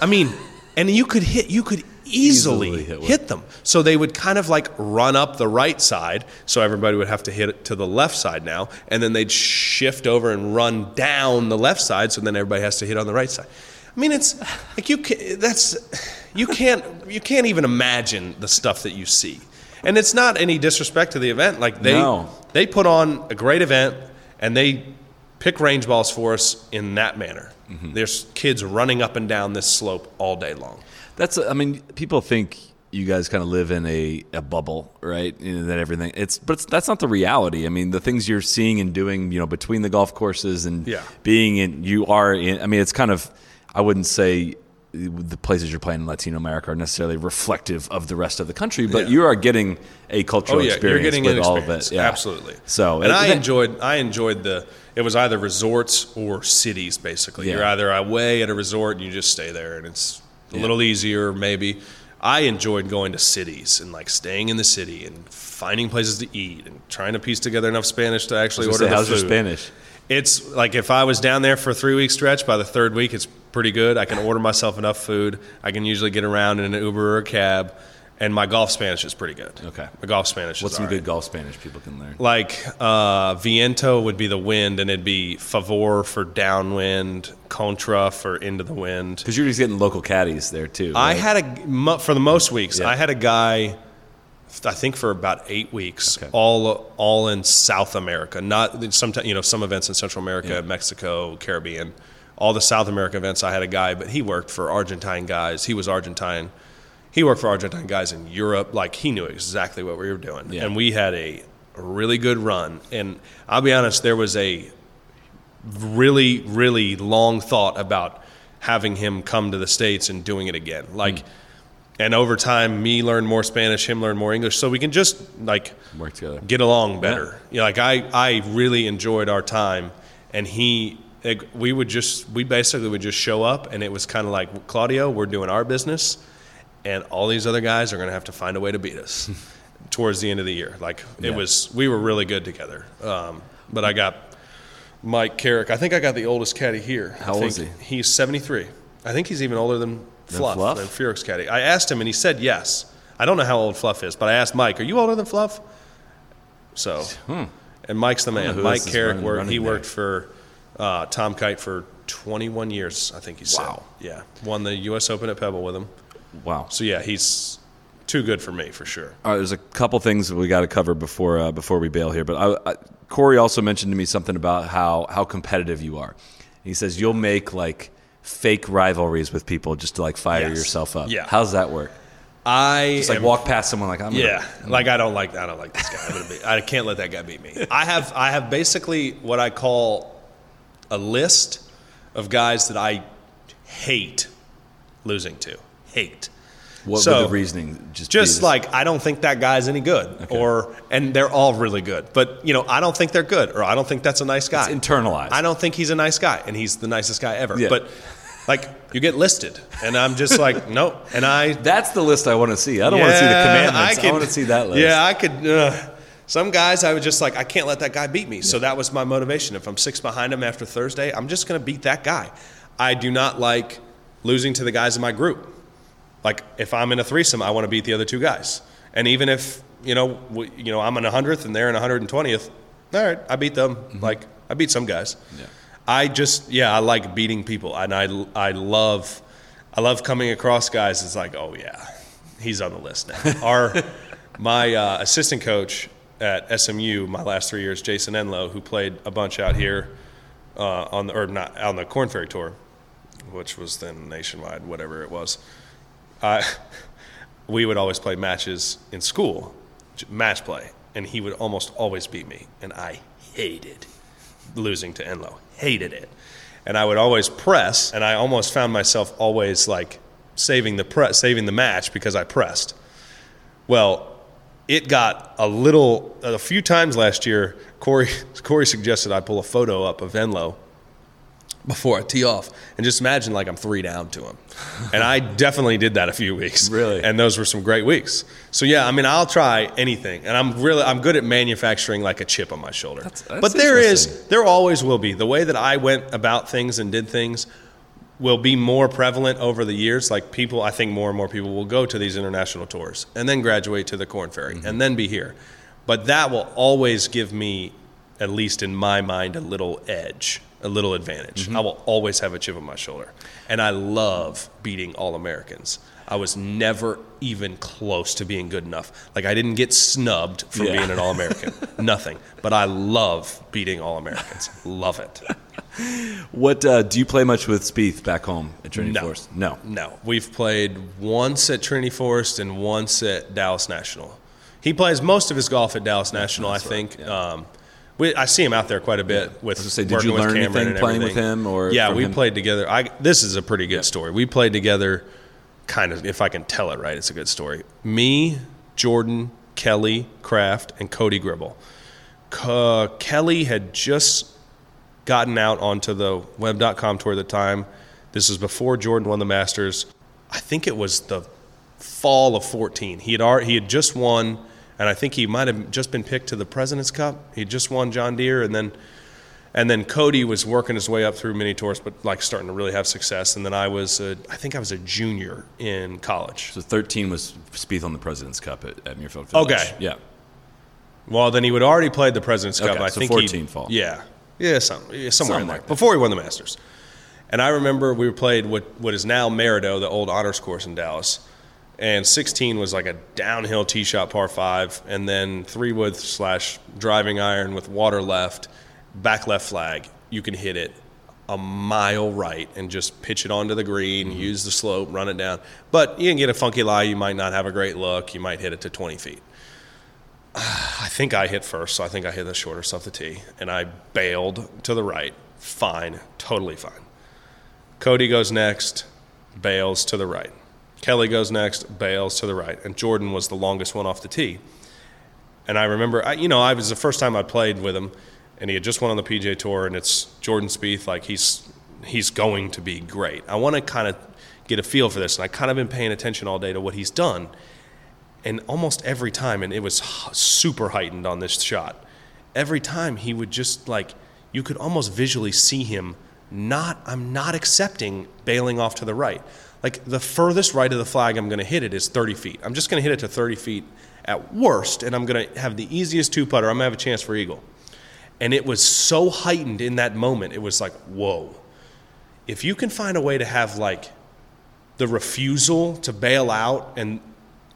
I mean, and you could hit, you could easily, Easily hit hit, them. So they would kind of like run up the right side, so everybody would have to hit it to the left side now, and then they'd shift over and run down the left side, so then everybody has to hit on the right side. I mean, it's like you can, that's you can't you can't even imagine the stuff that you see, and it's not any disrespect to the event. Like they No. they put on a great event, and they pick range balls for us in that manner. Mm-hmm. There's kids running up and down this slope all day long. That's, I mean, people think you guys kind of live in a, a bubble, right? You know, that everything, it's, but it's, that's not the reality. I mean, the things you're seeing and doing, you know, between the golf courses and Yeah. being in, you are in, I mean, it's kind of, I wouldn't say the places you're playing in Latino America are necessarily reflective of the rest of the country, but Yeah. you are getting a cultural Oh yeah, experience you're getting with all of experience. it. Yeah. Absolutely. So, and it- I enjoyed I enjoyed the it was either resorts or cities basically. You're either away at a resort and you just stay there and it's a Yeah. little easier maybe. I enjoyed going to cities and like staying in the city and finding places to eat and trying to piece together enough Spanish to actually order gonna the how's food. your Spanish? It's like if I was down there for a three week stretch, by the third week, it's pretty good. I can order myself enough food. I can usually get around in an Uber or a cab, and my golf Spanish is pretty good. Okay. My golf Spanish What's some good golf Spanish people can learn? Like uh, viento would be the wind, and it'd be favor for downwind, contra for into the wind. Because you're just getting local caddies there too. I had a for the most weeks. Yeah. I had a guy, I think for about eight weeks, Okay. all all in South America. Not sometimes you know some events in Central America, Yeah. Mexico, Caribbean. All the South America events, I had a guy, but he worked for Argentine guys. He was Argentine. He worked for Argentine guys in Europe. Like he knew exactly what we were doing, Yeah. and we had a really good run. And I'll be honest, there was a really, really long thought about having him come to the States and doing it again. Hmm. Like, and over time, me learn more Spanish, him learn more English, so we can just like Work together. get along better. You know, like I, I really enjoyed our time, and he, we would just, we basically would just show up, and it was kind of like Claudio, we're doing our business, and all these other guys are going to have to find a way to beat us towards the end of the year. Like it Yeah. was, we were really good together. Um, but I got Mike Carrick. I think I got the oldest caddy here. How I old think is he? He's 73. I think he's even older than Fluff, Fluff? than Furyks caddy. I asked him, and he said yes. I don't know how old Fluff is, but I asked Mike, "Are you older than Fluff?" So, and Mike's the man. Mike Carrick worked. running He there. worked for uh, Tom Kite for 21 years. I think he said. Wow. Yeah, won the U.S. Open at Pebble with him. Wow. So yeah, he's too good for me for sure. All right, there's a couple things that we got to cover before uh, before we bail here. But I, I, Corey also mentioned to me something about how how competitive you are. He says you'll make like fake rivalries with people just to like fire Yes. yourself up. Yeah. How's that work? I Just like am- walk past someone like I'm. gonna- Yeah, like I don't like that. I don't like this guy. I'm be, I can't let that guy beat me. I have I have basically what I call a list of guys that I hate losing to. Hate. What So, would the reasoning just be Just like I don't think that guy's any good, or and they're all really good, but you know I don't think they're good, or I don't think that's a nice guy. It's internalized. I don't think he's a nice guy, and he's the nicest guy ever. Yeah. But like you get listed, and I'm just like nope, and I That's the list I want to see. I don't want to see the yeah, commandments. I, could- want to see that list. Yeah, I could. Uh, some guys, I was just like, I can't let that guy beat me. So that was my motivation. If I'm six behind him after Thursday, I'm just going to beat that guy. I do not like losing to the guys in my group. Like if I'm in a threesome, I want to beat the other two guys. And even if you know, we, you know, I'm in a hundredth and they're in a hundred and twentieth, all right, I beat them. Like I beat some guys. Yeah. I just yeah, I like beating people, and I I love I love coming across guys. It's like oh yeah, he's on the list now. Our my uh, assistant coach at SMU my last three years, Jason Enloe, who played a bunch out here uh, on the or not on the Korn Ferry tour, which was then nationwide, whatever it was. I we would always play matches in school, match play, and he would almost always beat me, and I hated losing to Enloe. Hated it. And I would always press, and I almost found myself always like saving the press, saving the match because I pressed. Well, it got a little, a few times last year. Corey, Corey suggested I pull a photo up of Enloe before I tee off, and just imagine like I'm three down to him. And I definitely did that a few weeks. Really? And those were some great weeks. So yeah, I mean, I'll try anything, and I'm really I'm good at manufacturing like a chip on my shoulder. that's but there is, there always will be the way that I went about things and did things will be more prevalent over the years. Like people, I think more and more people will go to these international tours and then graduate to the Korn Ferry Mm-hmm. and then be here. But that will always give me, at least in my mind, a little edge, a little advantage. Mm-hmm. I will always have a chip on my shoulder. And I love beating all Americans. I was never even close to being good enough. Like I didn't get snubbed for Yeah. being an All American. Nothing. But I love beating All Americans. Love it. What uh, do you play much with Spieth back home at Trinity No. Forest? No. No, we've played once at Trinity Forest and once at Dallas National. He plays most of his golf at Dallas National, I think. Um, we, I see him out there quite a bit with. Was gonna say, did you with learn anything playing with him or yeah, we him? played together. I, this is a pretty good story. We played together, kind of. If I can tell it right, it's a good story. Me, Jordan, Kelly, Kraft, and Cody Gribble. K- Kelly had just gotten out onto the web.com tour at the time. This was before Jordan won the Masters. I think it was the fall of 14. He had already, he had just won, and I think he might have just been picked to the President's Cup. He just won John Deere, and then and then Cody was working his way up through mini tours, but like starting to really have success. And then I was, a, I think I was a junior in college. So 13 was Spieth on the President's Cup at, at Muirfield Village. Okay. Yeah. Well, then he would already played the President's Cup. Okay, I so think 14 fall. Yeah, yeah, some, yeah somewhere Something in there like before he won the Masters. And I remember we played what what is now Maridoe, the old honors course in Dallas. And 16 was like a downhill tee shot par five, and then three wood slash driving iron with water left, back left flag. You can hit it a mile right and just pitch it onto the green, Mm-hmm. use the slope, run it down. But you can get a funky lie. You might not have a great look. You might hit it to 20 feet. I think I hit first, so I think I hit the shorter stuff the tee, and I bailed to the right. Fine, totally fine. Cody goes next, bails to the right. Kelly goes next, bails to the right, and Jordan was the longest one off the tee. And I remember, I, you know, I was the first time I played with him, and he had just won on the PGA Tour, and it's Jordan Spieth. Like he's he's going to be great. I want to kind of get a feel for this, and I kind of been paying attention all day to what he's done. And almost every time, and it was super heightened on this shot. Every time he would just like you could almost visually see him not. I'm not accepting bailing off to the right. Like the furthest right of the flag I'm going to hit it is 30 feet. I'm just going to hit it to 30 feet at worst, and I'm going to have the easiest two putter. I'm going to have a chance for eagle. And it was so heightened in that moment. It was like, whoa. If you can find a way to have like the refusal to bail out and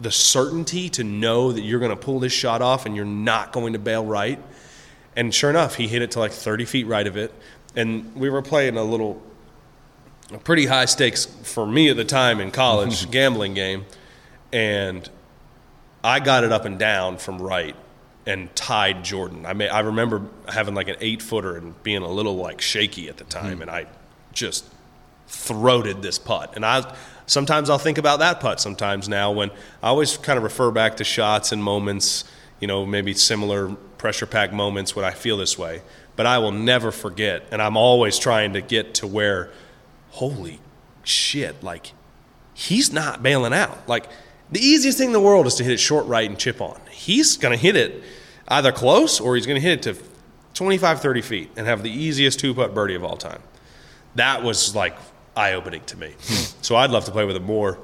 the certainty to know that you're going to pull this shot off and you're not going to bail right. And sure enough, he hit it to like 30 feet right of it. And we were playing a little, a pretty high stakes for me at the time in college gambling game. And I got it up and down from right and tied Jordan. I may, I remember having like an eight footer and being a little like shaky at the hmm. time. And I just throated this putt. And I sometimes I'll think about that putt sometimes now when I always kind of refer back to shots and moments, you know, maybe similar pressure pack moments when I feel this way. But I will never forget and I'm always trying to get to where holy shit, like he's not bailing out. Like the easiest thing in the world is to hit it short right and chip on. He's going to hit it either close or he's going to hit it to 25, 30 feet and have the easiest two putt birdie of all time. That was like eye opening to me. Hmm. so I'd love to play with him more.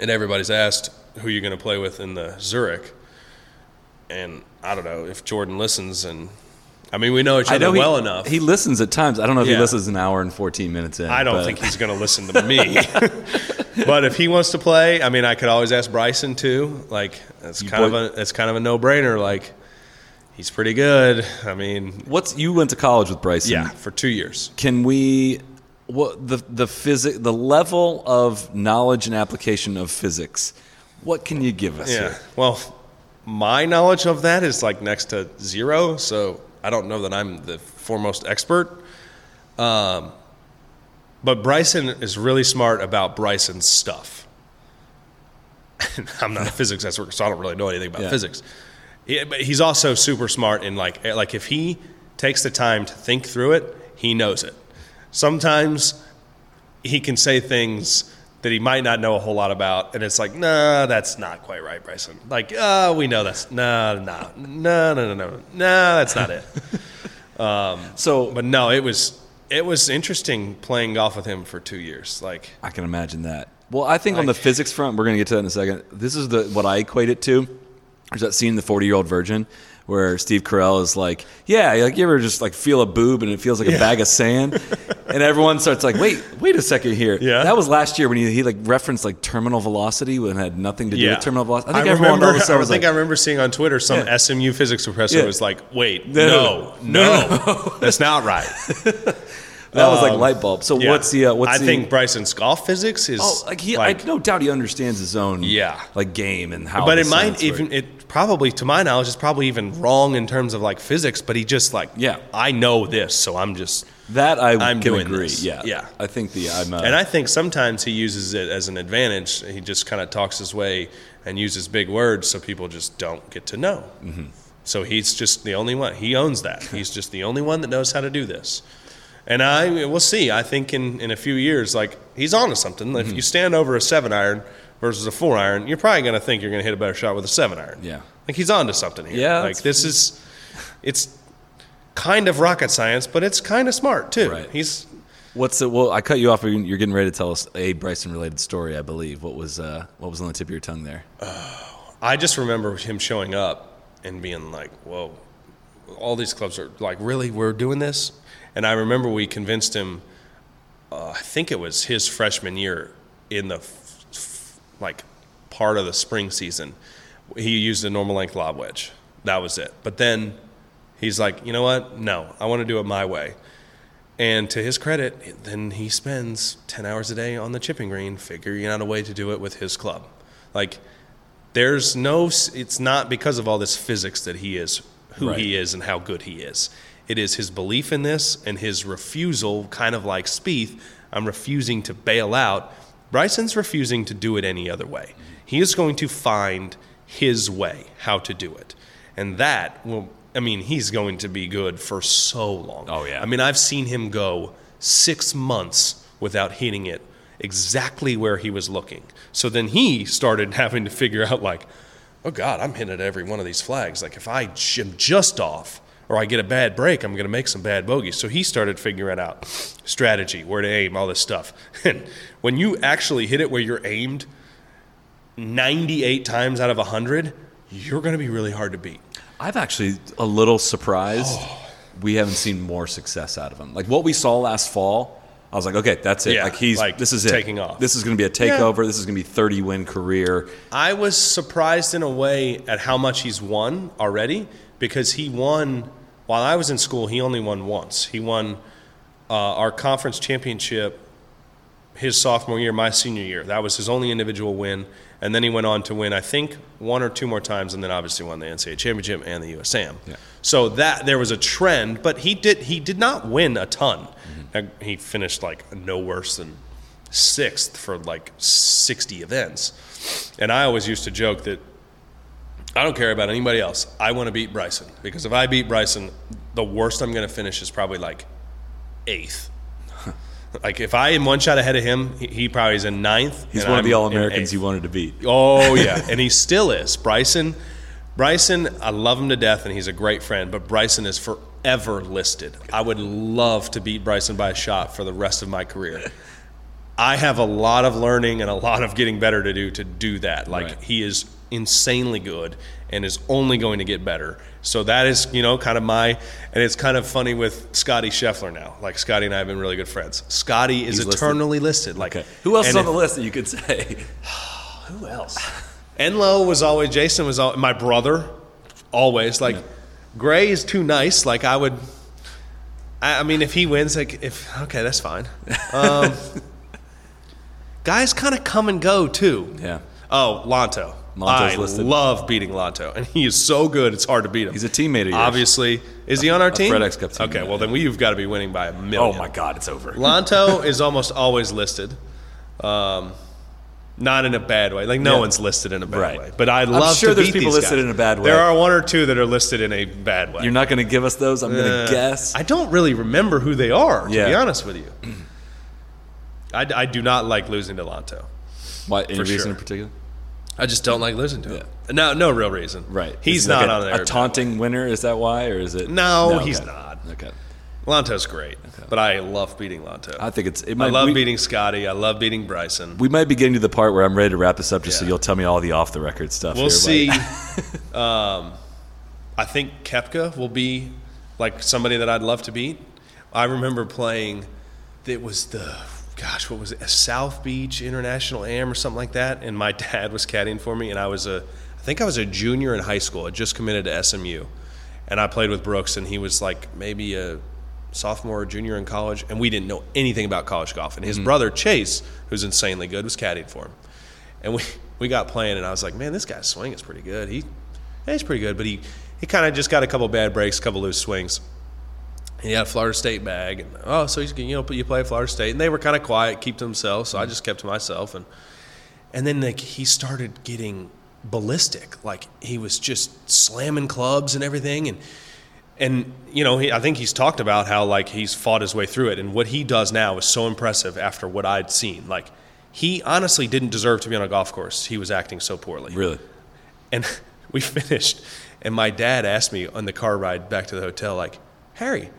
And everybody's asked who you're going to play with in the Zurich. And I don't know if Jordan listens. And I mean, we know each other know he- well enough. He listens at times. I don't know if Yeah. he listens an hour and 14 minutes in. I don't but- think he's going to listen to me. but if he wants to play, I mean, I could always ask Bryson too. Like it's You kind boy- of a it's kind of a no brainer. Like he's pretty good. I mean, What's you went to college with Bryson? yeah, for two years. Can we? What the the physic the level of knowledge and application of physics? What can you give us Yeah. here? Well, my knowledge of that is like next to zero, so I don't know that I'm the foremost expert. Um, but Bryson is really smart about Bryson's stuff. I'm not a physics expert, so I don't really know anything about Yeah. physics. He, but he's also super smart in like like if he takes the time to think through it, he knows it. Sometimes he can say things that he might not know a whole lot about, and it's like, nah, that's not quite right, Bryson. Like, uh, we know that's no, no, no, no, no, no, no, that's not it. So, But no, it was it was interesting playing golf with him for two years. Like, I can imagine that. Well, I think on the physics front, we're going to get to that in a second. This is the what I equate it to. There's that scene the 40 year old virgin where Steve Carell is like, "Yeah, like you ever just like feel a boob and it feels like a bag of sand," and everyone starts like, "Wait, wait a second here." Yeah. that was last year when he, he like referenced like terminal velocity when it had nothing to do yeah, with terminal velocity. I think I everyone remember. of a sudden I think like, I remember seeing on Twitter some Yeah. SMU physics professor Yeah. was like, "Wait, No, no, no, that's not right." that was like light bulb. So Yeah. what's the uh, what's I the, think Bryson's golf physics is Oh, like he, like- I no doubt he understands his own Yeah. like game and how. but it might work. even it probably to my knowledge is probably even wrong in terms of like physics but he just like Yeah. i know this so i'm just that I I'm can doing agree. this. Yeah, Yeah. I think the I'm. Uh, and i think sometimes he uses it as an advantage he just kind of talks his way and uses big words so people just don't get to know Mm-hmm. so he's just the only one he owns that he's just the only one that knows how to do this and i we'll see i think in in a few years like he's on to something Mm-hmm. if you stand over a seven iron versus a four iron you're probably going to think you're going to hit a better shot with a seven iron Yeah. like he's on to something here. Yeah, Like this is it's kind of rocket science, but it's kind of smart too. Right. He's What's the? Well, I cut you off. You're getting ready to tell us a Bryson related story, I believe. What was uh, what was on the tip of your tongue there? I just remember him showing up and being like, "Whoa, all these clubs are like, really? We're doing this?" And I remember we convinced him. Uh, I think it was his freshman year in the f- f- like part of the spring season. He used a normal length lob wedge. That was it. But then he's like, you know what? No, I want to do it my way. And to his credit, then he spends 10 hours a day on the chipping green figuring out a way to do it with his club. Like, There's no. It's not because of all this physics that he is who Right. he is and how good he is. It is his belief in this and his refusal, kind of like Spieth. I'm refusing to bail out. Bryson's refusing to do it any other way. He is going to find his way how to do it, and that will. I mean, he's going to be good for so long. Oh, yeah. I mean, I've seen him go six months without hitting it exactly where he was looking. So then he started having to figure out, like, oh God, I'm hitting at every one of these flags. Like, if I am just off or I get a bad break, I'm going to make some bad bogeys. So he started figuring out strategy, where to aim, all this stuff. And when you actually hit it where you're aimed 98 times out of 100, you're going to be really hard to beat. I've actually a little surprised oh. we haven't seen more success out of him. Like what we saw last fall, I was like, okay, that's it. Yeah, like he's like this is it. taking off. This is going to be a takeover. This is going to be 30 win career. I was surprised in a way at how much he's won already because he won while I was in school. He only won once. He won uh, our conference championship his sophomore year, my senior year. That was his only individual win, and then he went on to win, I think, one or two more times, and then obviously won the NCAA championship and the USAM. Yeah. So that there was a trend, but he did he did not win a ton. Uh, He finished like no worse than sixth for like 60 events. And I always used to joke that I don't care about anybody else. I want to beat Bryson because if I beat Bryson, the worst I'm going to finish is probably like eighth. like if I am one shot ahead of him, he, he probably is in ninth. He's one of I'm the All Americans you wanted to beat. Oh yeah, and he still is. Bryson, Bryson, I love him to death, and he's a great friend. But Bryson is forever listed. I would love to beat Bryson by a shot for the rest of my career. I have a lot of learning and a lot of getting better to do to do that. Like Right. he is insanely good and is only going to get better. So that is, you know, kind of my, and it's kind of funny with Scotty Scheffler now. Like Scotty and I have been really good friends. Scotty is He's eternally listed. Like Okay. Who else is on the list that you could say? who else? Enloe was always Jason was al my brother, always like Gray is too nice. Like I would, I, I mean, if he wins, like if okay, that's fine. Um, guys kind of come and go too. Yeah. Oh, Lanto. Lanto's I listed. love beating Lanto, and he is so good. It's hard to beat him. He's a teammate of yours. Obviously, is he on our team? FedEx Cup team, Okay, yeah. well then we've got to be winning by a Oh million. my God, it's over. Lanto is almost always listed. Um, not in a bad way. Like no Yeah. one's listed in a bad Right. way. But I I'm love sure to there's people listed guys. in a bad way. There are one or two that are listed in a bad way. You're not going to give us those. I'm going Uh, to guess. I don't really remember who they are. To be honest with you, I, I do not like losing to Lanto. Why? Any reason sure. in particular? I just don't like losing to him. No, no real reason. Right. He's Is he like not a, on there. A taunting winner? Is that why, or is it? No, he's okay. not. Okay. Lanto's great, but I love beating Lanto. I think it's. It I love we, beating Scotty. I love beating Bryson. We might be getting to the part where I'm ready to wrap this up, just so you'll tell me all the off the record stuff. We'll here, see. um, I think Koepka will be like somebody that I'd love to beat. I remember playing. It was the gosh, what was it? A South Beach International Am or something like that. And my dad was caddying for me, and I was a, I think I was a junior in high school. I just committed to SMU, and I played with Brooks, and he was like maybe a sophomore or junior in college, and we didn't know anything about college golf. And his mm-hmm. brother Chase, who's insanely good, was caddying for him. And we, we got playing, and I was like, man, this guy's swing is pretty good. He, he's pretty good, but he, he kind of just got a couple bad breaks, a couple loose swings. And he had a Florida State bag, and oh, so he's you know you play Florida State, and they were kind of quiet, keep to themselves. So I just kept to myself, and and then like he started getting ballistic, like he was just slamming clubs and everything, and and you know he, I think he's talked about how like he's fought his way through it, and what he does now is so impressive after what I'd seen. Like he honestly didn't deserve to be on a golf course. He was acting so poorly. Really? And we finished, and my dad asked me on the car ride back to the hotel, like, Harry,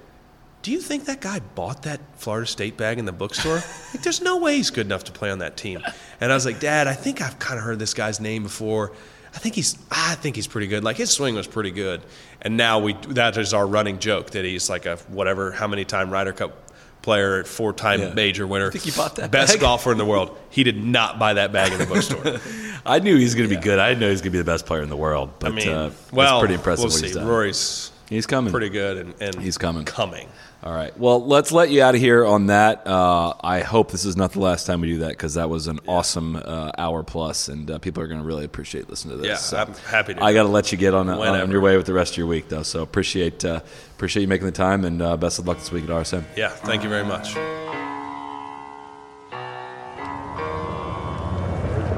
do you think that guy bought that Florida State bag in the bookstore? like, there's no way he's good enough to play on that team. And I was like, Dad, I think I've kind of heard this guy's name before. I think he's, I think he's pretty good. Like his swing was pretty good. And now we, that is our running joke that he's like a whatever, how many time Ryder Cup player, four time Yeah. major winner. I think he bought that Best bag. golfer in the world. He did not buy that bag in the bookstore. I knew he was going to be good. I didn't know he was going to be the best player in the world. But I mean, uh, well, it's pretty impressive We'll what see. he's done. Rory's He's coming. pretty good, and, and He's coming. Coming. All right. Well, let's let you out of here on that. Uh, I hope this is not the last time we do that because that was an awesome uh, hour plus, and uh, people are going to really appreciate listening to this. Yeah, I'm happy to. I got to let you get on, on Whenever. your way with the rest of your week, though. So appreciate uh, appreciate you making the time, and uh, best of luck this week at RSM. Yeah, thank you very much.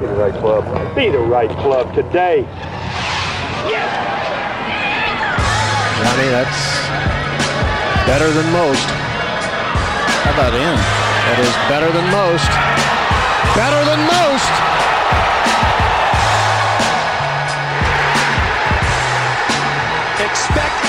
Be the right club. Be the right club today. Johnny, that's better than most. How about in? That is better than most. Better than most. Expect anything different.